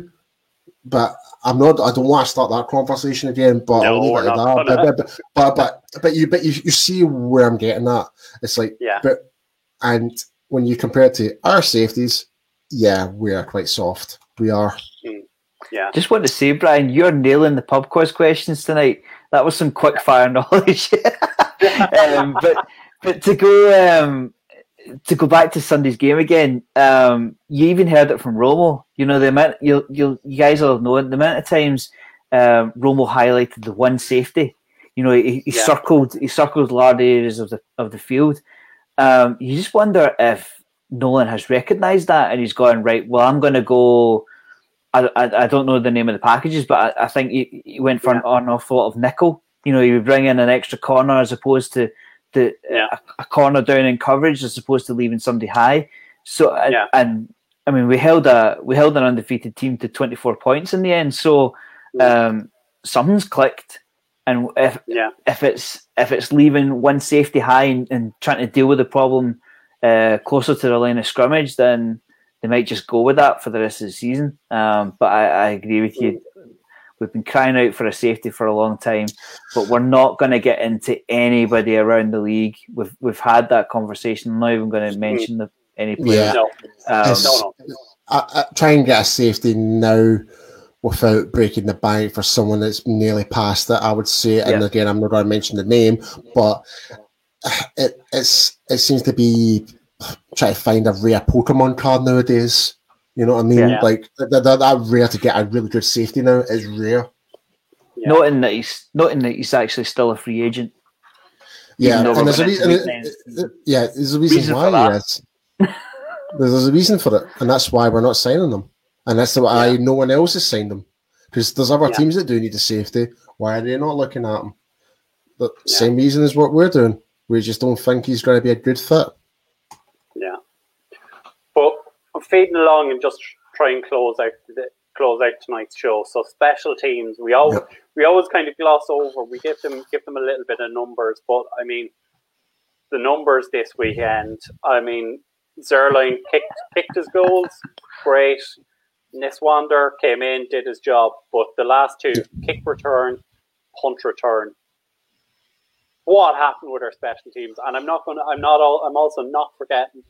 but I'm not. I don't want to start that conversation again. But No, we're not that. But, but, but but but you but you, you see where I'm getting at. It's like Yeah. but and when you compare it to our safeties, yeah, we are quite soft. We are. yeah Just want to say, Brian, you're nailing the pub quiz questions tonight. That was some quick fire knowledge. (laughs) um, but but to go um, to go back to Sunday's game again, um, you even heard it from Romo. You know the amount you you you guys all know it, the amount of times um, Romo highlighted the one safety. You know he, he Yeah. circled he circled large areas of the of the field. Um, you just wonder if Nolan has recognised that and he's gone right. Well, I'm going to go. I, I, I don't know the name of the packages, but I, I think he, he went for an on awful lot of nickel. You know, he would bring in an extra corner as opposed to the Yeah. a, a corner down in coverage as opposed to leaving somebody high. So and, Yeah. and I mean, we held a we held an undefeated team to 24 points in the end. So um, something's clicked, and if yeah if it's if it's leaving one safety high and, and trying to deal with the problem uh, closer to the line of scrimmage, then they might just go with that for the rest of the season. Um, but I, I agree with you. We've been crying out for a safety for a long time, but we're not going to get into anybody around the league. We've we've had that conversation. I'm not even going to mention the, any players. Yeah. Um, It's- no no I, I try and get a safety now without breaking the bank for someone that's nearly past it. I would say, and Yeah. again, I'm not going to mention the name, but (sighs) it it's it seems to be trying to find a rare Pokemon card nowadays. You know what I mean? Yeah. Like that, that, that rare to get a really good safety now is rare. Yeah. Noting that he's not in that he's actually still a free agent. Yeah, and there's a reason. into weekends. Yeah, there's a reason, Reason why. for that. Yes, (laughs) there's, there's a reason for it, and that's why we're not signing them, and that's why Yeah. no one else has signed them. Because there's other Yeah. teams that do need a safety. Why are they not looking at him? The Yeah. same reason as what we're doing. We just don't think he's going to be a good fit. Yeah. But I'm fading along and just try and close out the, close out tonight's show. So special teams, we always we always kind of gloss over. We give them give them a little bit of numbers, but I mean the numbers this weekend. I mean Zuerlein kicked kicked his goals, great. Niswander came in, did his job, but the last two kick return, punt return. What happened with our special teams? And I'm not going to. I'm not. All, I'm also not forgetting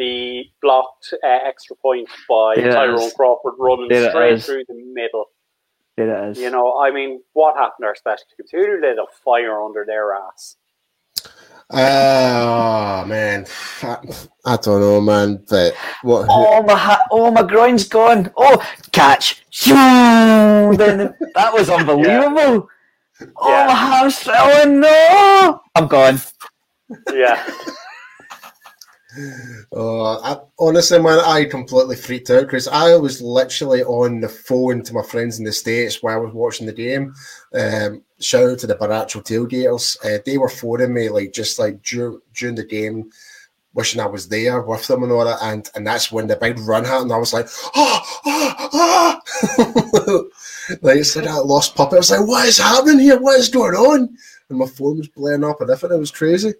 the blocked uh, extra point by There it Tyrone is. Crawford running it straight is. through the middle. It is. You know, I mean, what happened to our special teams? Who lit a fire under their ass? Oh man, I, I don't know, man. But what? Oh my ha- oh my groin's gone. Oh catch. Then that was (laughs) unbelievable. Oh Yeah. my hamstring. Oh no. I'm gone. Yeah, (laughs) Oh, I, honestly, man, I completely freaked out because I was literally on the phone to my friends in the States while I was watching the game. Um, shout out to the Baracho tailgaters. Uh, they were phoning me like just like dur- during the game, wishing I was there with them and all that. And and that's when the big run happened. I was like, oh, oh, oh. like like that lost puppet. I was like, what is happening here? What is going on? And my phone was blowing up and everything. It was crazy.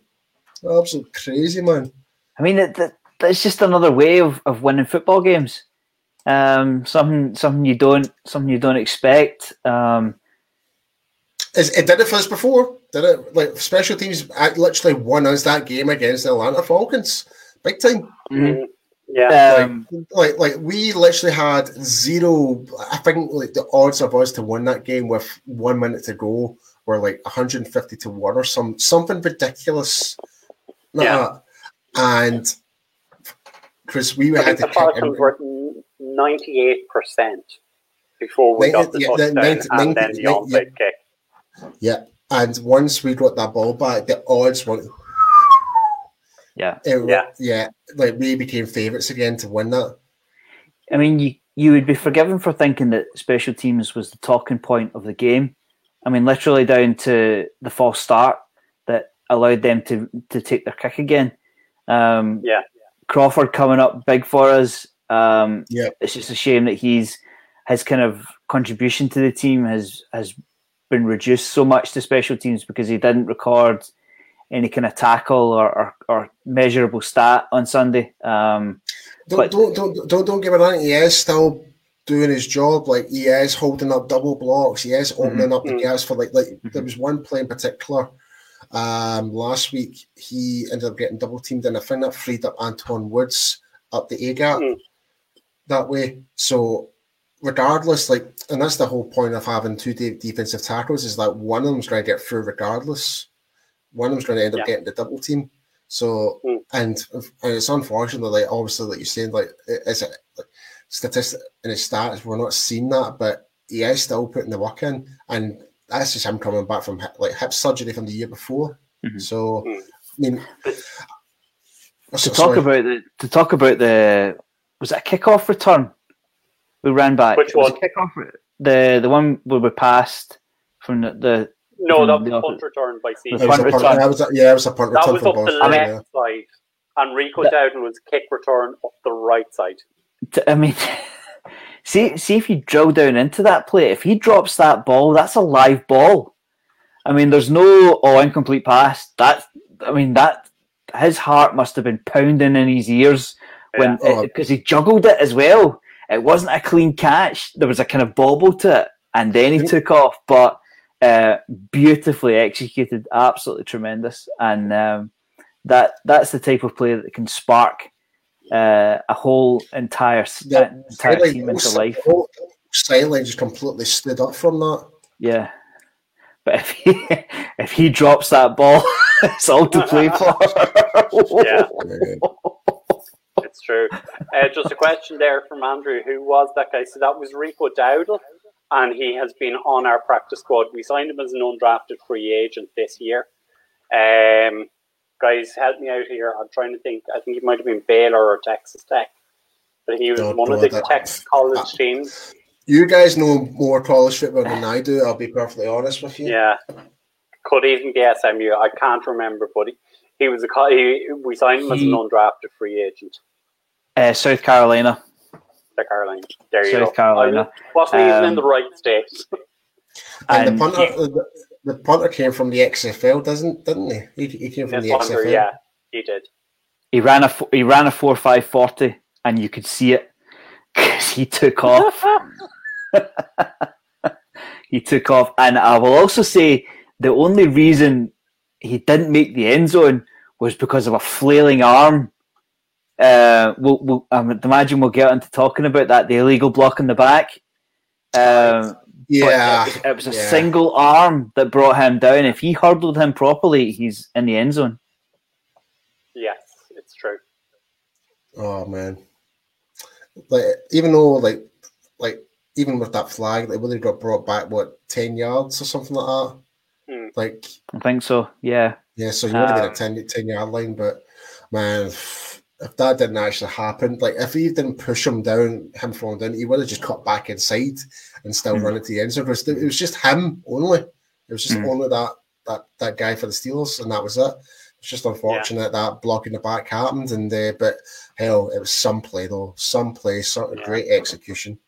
Absolutely crazy, man. I mean, it, that, that's just another way of, of winning football games. Um, something something you don't something you don't expect. Um, It's, it did it for us before. Did it like special teams? I literally won us that game against the Atlanta Falcons, big time. Mm, yeah, um, Like, like we literally had zero. I think like the odds of us to win that game with one minute to go were like 150 to one or some something ridiculous. like Yeah. that. And Chris, we I had to the kick Falcons every- were ninety-eight percent before we Ninety- got the yeah, touchdown ninety- and then ninety- the onside kick. yeah. And once we got that ball back, the odds went yeah, It, Yeah. yeah, like we became favourites again to win that. I mean, you you would be forgiven for thinking that special teams was the talking point of the game. I mean, literally down to the false start that allowed them to to take their kick again. Um, yeah, Crawford coming up big for us. Um, yeah, it's just a shame that he's his kind of contribution to the team has has been reduced so much to special teams because he didn't record any kind of tackle or, or, or measurable stat on Sunday. Um, don't, but, don't, don't, don't, don't give it on. He is still doing his job. Like he is holding up double blocks. He is opening mm-hmm. up the gaps for like like mm-hmm. there was one play in particular um, last week. He ended up getting double teamed, and I think that freed up Antwaun Woods up the A gap mm-hmm. that way. So regardless, like, and that's the whole point of having two de- defensive tackles is that one of them's going to get through regardless. One of them's going to end up yeah. getting the double team. So, mm. and, and it's unfortunate, like, obviously, like you're saying, like, is a like, statistic in his stats, we're not seeing that, but he is still putting the work in. And that's just him coming back from like hip surgery from the year before. Mm-hmm. So, mm. I mean, to so, talk sorry. about the to talk about the was it a kickoff return we ran back. Which one? Kickoff, the the one where we passed from the. the no, that was the punt return by CJ. Punt return. That was a, yeah, it was a punt that return. That was up the left yeah. side, and Rico the, Dowdle was kick return up the right side. I mean, (laughs) see, see if you drill down into that play. If he drops that ball, that's a live ball. I mean, there's no oh incomplete pass. That I mean that his heart must have been pounding in his ears when because yeah. oh. he juggled it as well. It wasn't a clean catch. There was a kind of bobble to it, and then he took off. But uh, beautifully executed, absolutely tremendous, and um, that that's the type of play that can spark uh, a whole entire yeah, entire team into life. Silent just completely stood up from that. Yeah, but if he (laughs) if he drops that ball, (laughs) it's all to play (laughs) for. yeah it's true. Uh, just a question there from Andrew. Who was that guy? So that was Rico Dowdle, and he has been on our practice squad. We signed him as an undrafted free agent this year. Um, guys, help me out here. I'm trying to think. I think he might have been Baylor or Texas Tech, but he was one of the Texas college uh, teams. You guys know more college football than I do. I'll be perfectly honest with you. Yeah, could even be SMU. I can't remember, but he, he was a he, we signed him as an undrafted free agent. Uh, South Carolina. South Carolina. There you South go. Carolina. wasn't um, even in the right state. And, and the punter, he, the, the, punter came from the XFL, doesn't didn't he? He, he came from the punter, XFL. Yeah, he did. He ran a he ran a four five forty, and you could see it because he took (laughs) off. he took off, and I will also say the only reason he didn't make the end zone was because of a flailing arm uh, we'll, we'll, I imagine we'll get into talking about that the illegal block in the back. Um, yeah, it was, it was, a yeah. single arm that brought him down. If he hurdled him properly, he's in the end zone. Yes, it's true. Oh man, like even though like like even with that flag, they would have got brought back what ten yards or something like that. Hmm. Like I think so. Yeah. Yeah, so he would have um, been a 10, 10 yard line, but man if that didn't actually happen, like if he didn't push him down, him falling down, he would have just cut back inside and still mm. run into the end zone. Because it was just him only. It was just mm. only that that that guy for the Steelers, and that was it. It's just unfortunate yeah. that blocking the back happened, and uh, but hell, it was some play though, some play, sort of yeah. great execution.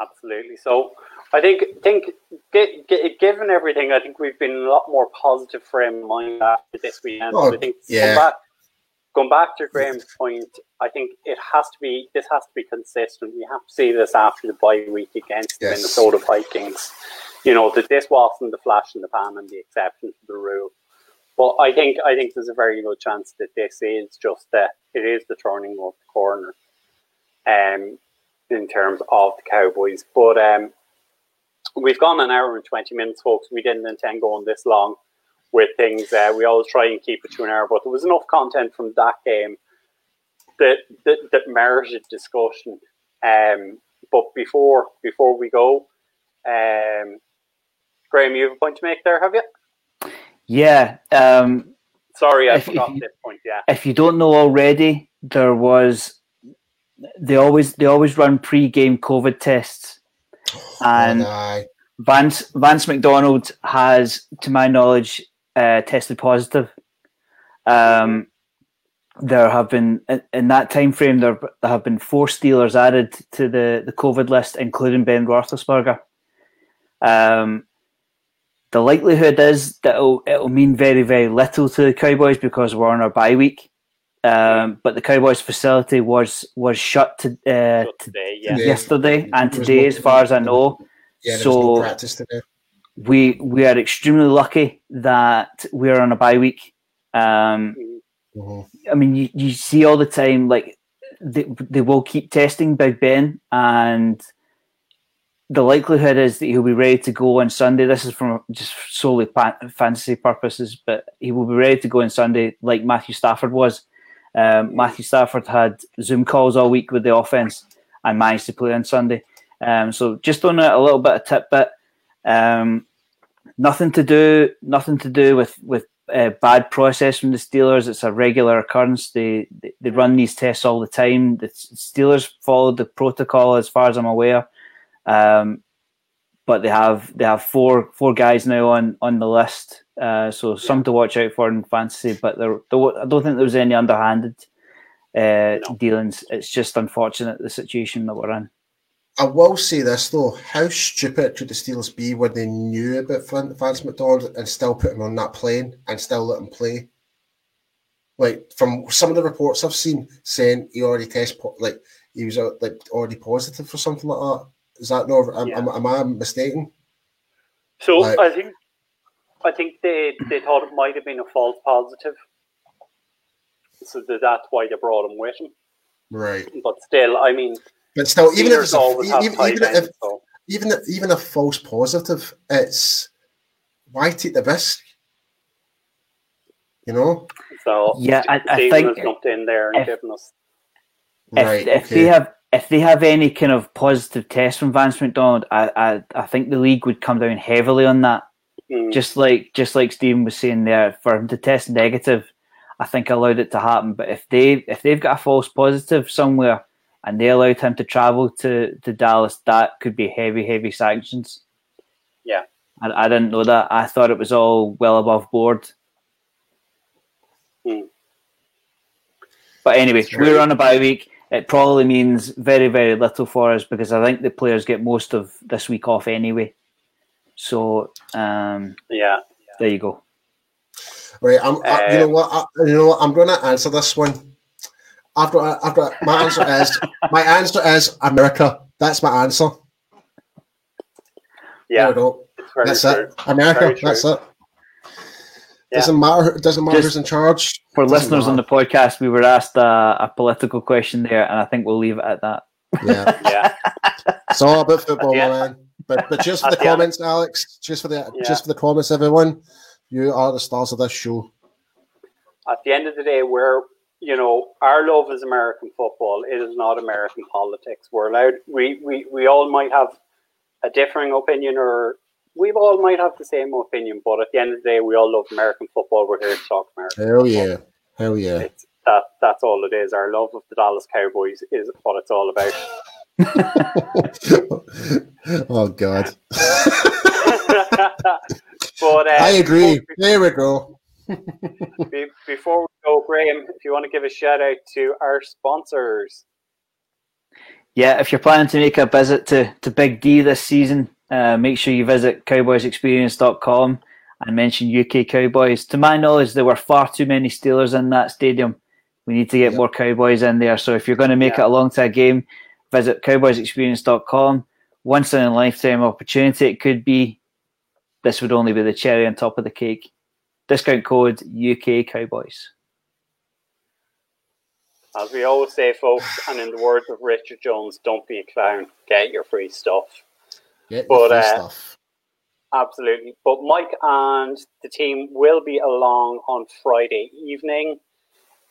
Absolutely. So I think think given everything, I think we've been a lot more positive frame of mind after this weekend. Oh, I think yeah. back, going back to Graham's point, I think it has to be this has to be consistent. We have to see this after the bye week against yes. the Minnesota Vikings. You know that this wasn't the flash in the pan and the exception to the rule. But I think I think there's a very good chance that this is just that it is the turning of the corner, um, in terms of the Cowboys. But um, we've gone an hour and twenty minutes, folks. We didn't intend going this long with things. Uh, we always try and keep it to an hour, but there was enough content from that game that that, that merited discussion. Um, but before before we go, um, Graham, you have a point to make there, have you? Yeah. Um, Sorry, I if, forgot if you, this point. Yeah. If you don't know already, there was they always they always run pre-game COVID tests, and Oh, Vance Vance McDonald has, to my knowledge, uh, tested positive. Um, there have been in, in that time frame there, there have been four Steelers added to the, the COVID list, including Ben Roethlisberger. Um, the likelihood is that it'll, it'll mean very very little to the Cowboys because we're on our bye week. Um, but the Cowboys facility was was shut to, uh, today, yeah. Yeah. yesterday and today, no- as far as I know yeah, there was no so- practice today. We we are extremely lucky that we're on a bye week. Um, Mhm. I mean, you, you see all the time, like they, they will keep testing Big Ben, and the likelihood is that he'll be ready to go on Sunday. This is from just solely fantasy purposes, but he will be ready to go on Sunday, like Matthew Stafford was. Um, Matthew Stafford had Zoom calls all week with the offense and managed to play on Sunday. Um, so just on a, a little bit of tidbit, um, nothing to do, nothing to do with with uh, bad process from the Steelers. It's a regular occurrence. They, they they run these tests all the time. The Steelers followed the protocol as far as I'm aware, um, but they have they have four four guys now on on the list. Uh, so some to watch out for in fantasy, but there, there I don't think there was any underhanded uh, No. dealings. It's just unfortunate the situation that we're in. I will say this though: how stupid could the Steelers be when they knew about Van- Vance McDonald and still put him on that plane and still let him play? Like from some of the reports I've seen saying he already test po- like he was uh, like already positive for something like that. Is that no? Am, Yeah. am, am I mistaken? So Like- I think I think they they thought it might have been a false positive, so that's why they brought him with him. Right, But still, I mean, but still, even if it's a, always even, tight even if ends, so even even a false positive, it's why take the risk? You know, so Yeah, I- I think jumped in there and if- given us if, right? if okay. they have if they have any kind of positive test from Vance McDonald, I, I I think the league would come down heavily on that. mm, Just like just like Stephen was saying there, for him to test negative, I think allowed it to happen. But if they if they've got a false positive somewhere and they allowed him to travel to, to Dallas, that could be heavy, heavy sanctions. Yeah. I, I didn't know that. I thought it was all well above board. Hmm. But anyway, we're on a bye week. It probably means very, very little for us because I think the players get most of this week off anyway. So um, yeah. there you go. Right, I'm. I, you know Um, what? I, you know what? I'm going to answer this one. I've got. I've got. My answer is. My answer is America. That's my answer. Yeah, There we go. it's very That's true. it. America. Very true. That's it. Yeah. Doesn't matter. Doesn't matter Just who's in charge. For Doesn't listeners on the podcast, we were asked a, a political question there, and I think we'll leave it at that. Yeah, (laughs) Yeah, it's all about football, Yeah. man. But but just for the the end- comments, Alex. Just for the Yeah. just for the comments, everyone. You are the stars of this show. at the end of the day, we're you know our love is American football. It is not American politics. We're allowed. We we we all might have a differing opinion, or we all might have the same opinion. But at the end of the day, we all love American football. We're here to talk American. Hell yeah. Hell yeah. It's, that that's all it is. Our love of the Dallas Cowboys is what it's all about. (laughs) oh God. (laughs) but (laughs) uh, I agree. There we go. (laughs) Be- Before we go, Graham, if you want to give a shout out to our sponsors. Yeah, if you're planning to make a visit to, to Big D this season, uh, make sure you visit cowboysexperience.com and mention UK Cowboys. To my knowledge, there were far too many Steelers in that stadium. We need to get more Cowboys in there. So if you're going to make Yeah. it along to a game, visit cowboysexperience.com. Once in a lifetime opportunity, it could be. This would only be the cherry on top of the cake. Discount code UK Cowboys. As we always say, folks, and in the words of Richard Jones, don't be a clown. Get your free stuff. Get the But, free uh, stuff. Absolutely. But Mike and the team will be along on Friday evening.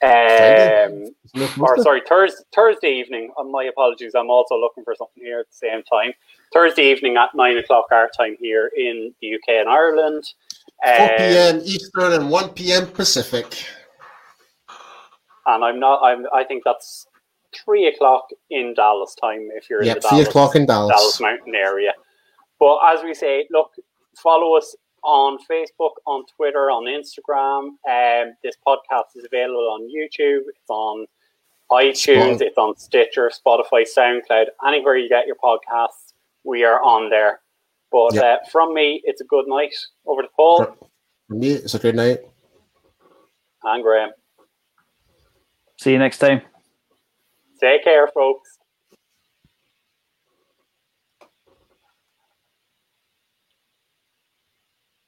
Um, or sorry, Thursday, Thursday evening. Uh, my apologies. I'm also looking for something here at the same time. Thursday evening at nine o'clock our time here in the UK and Ireland. 4 Um, p.m. Eastern and 1 p.m. Pacific. and I'm not. I'm. I think that's three o'clock in Dallas time if you're Yep, in the three Dallas, o'clock in Dallas. Dallas Mountain area. But as we say, look, follow us on Facebook, on Twitter, on Instagram. Um, this podcast is available on YouTube. It's on iTunes. Spot- It's on Stitcher, Spotify, SoundCloud. Anywhere you get your podcasts, we are on there. But Yep. uh, from me, it's a good night. Over to Paul For me, it's a good night. and Graham. See you next time. Take care, folks.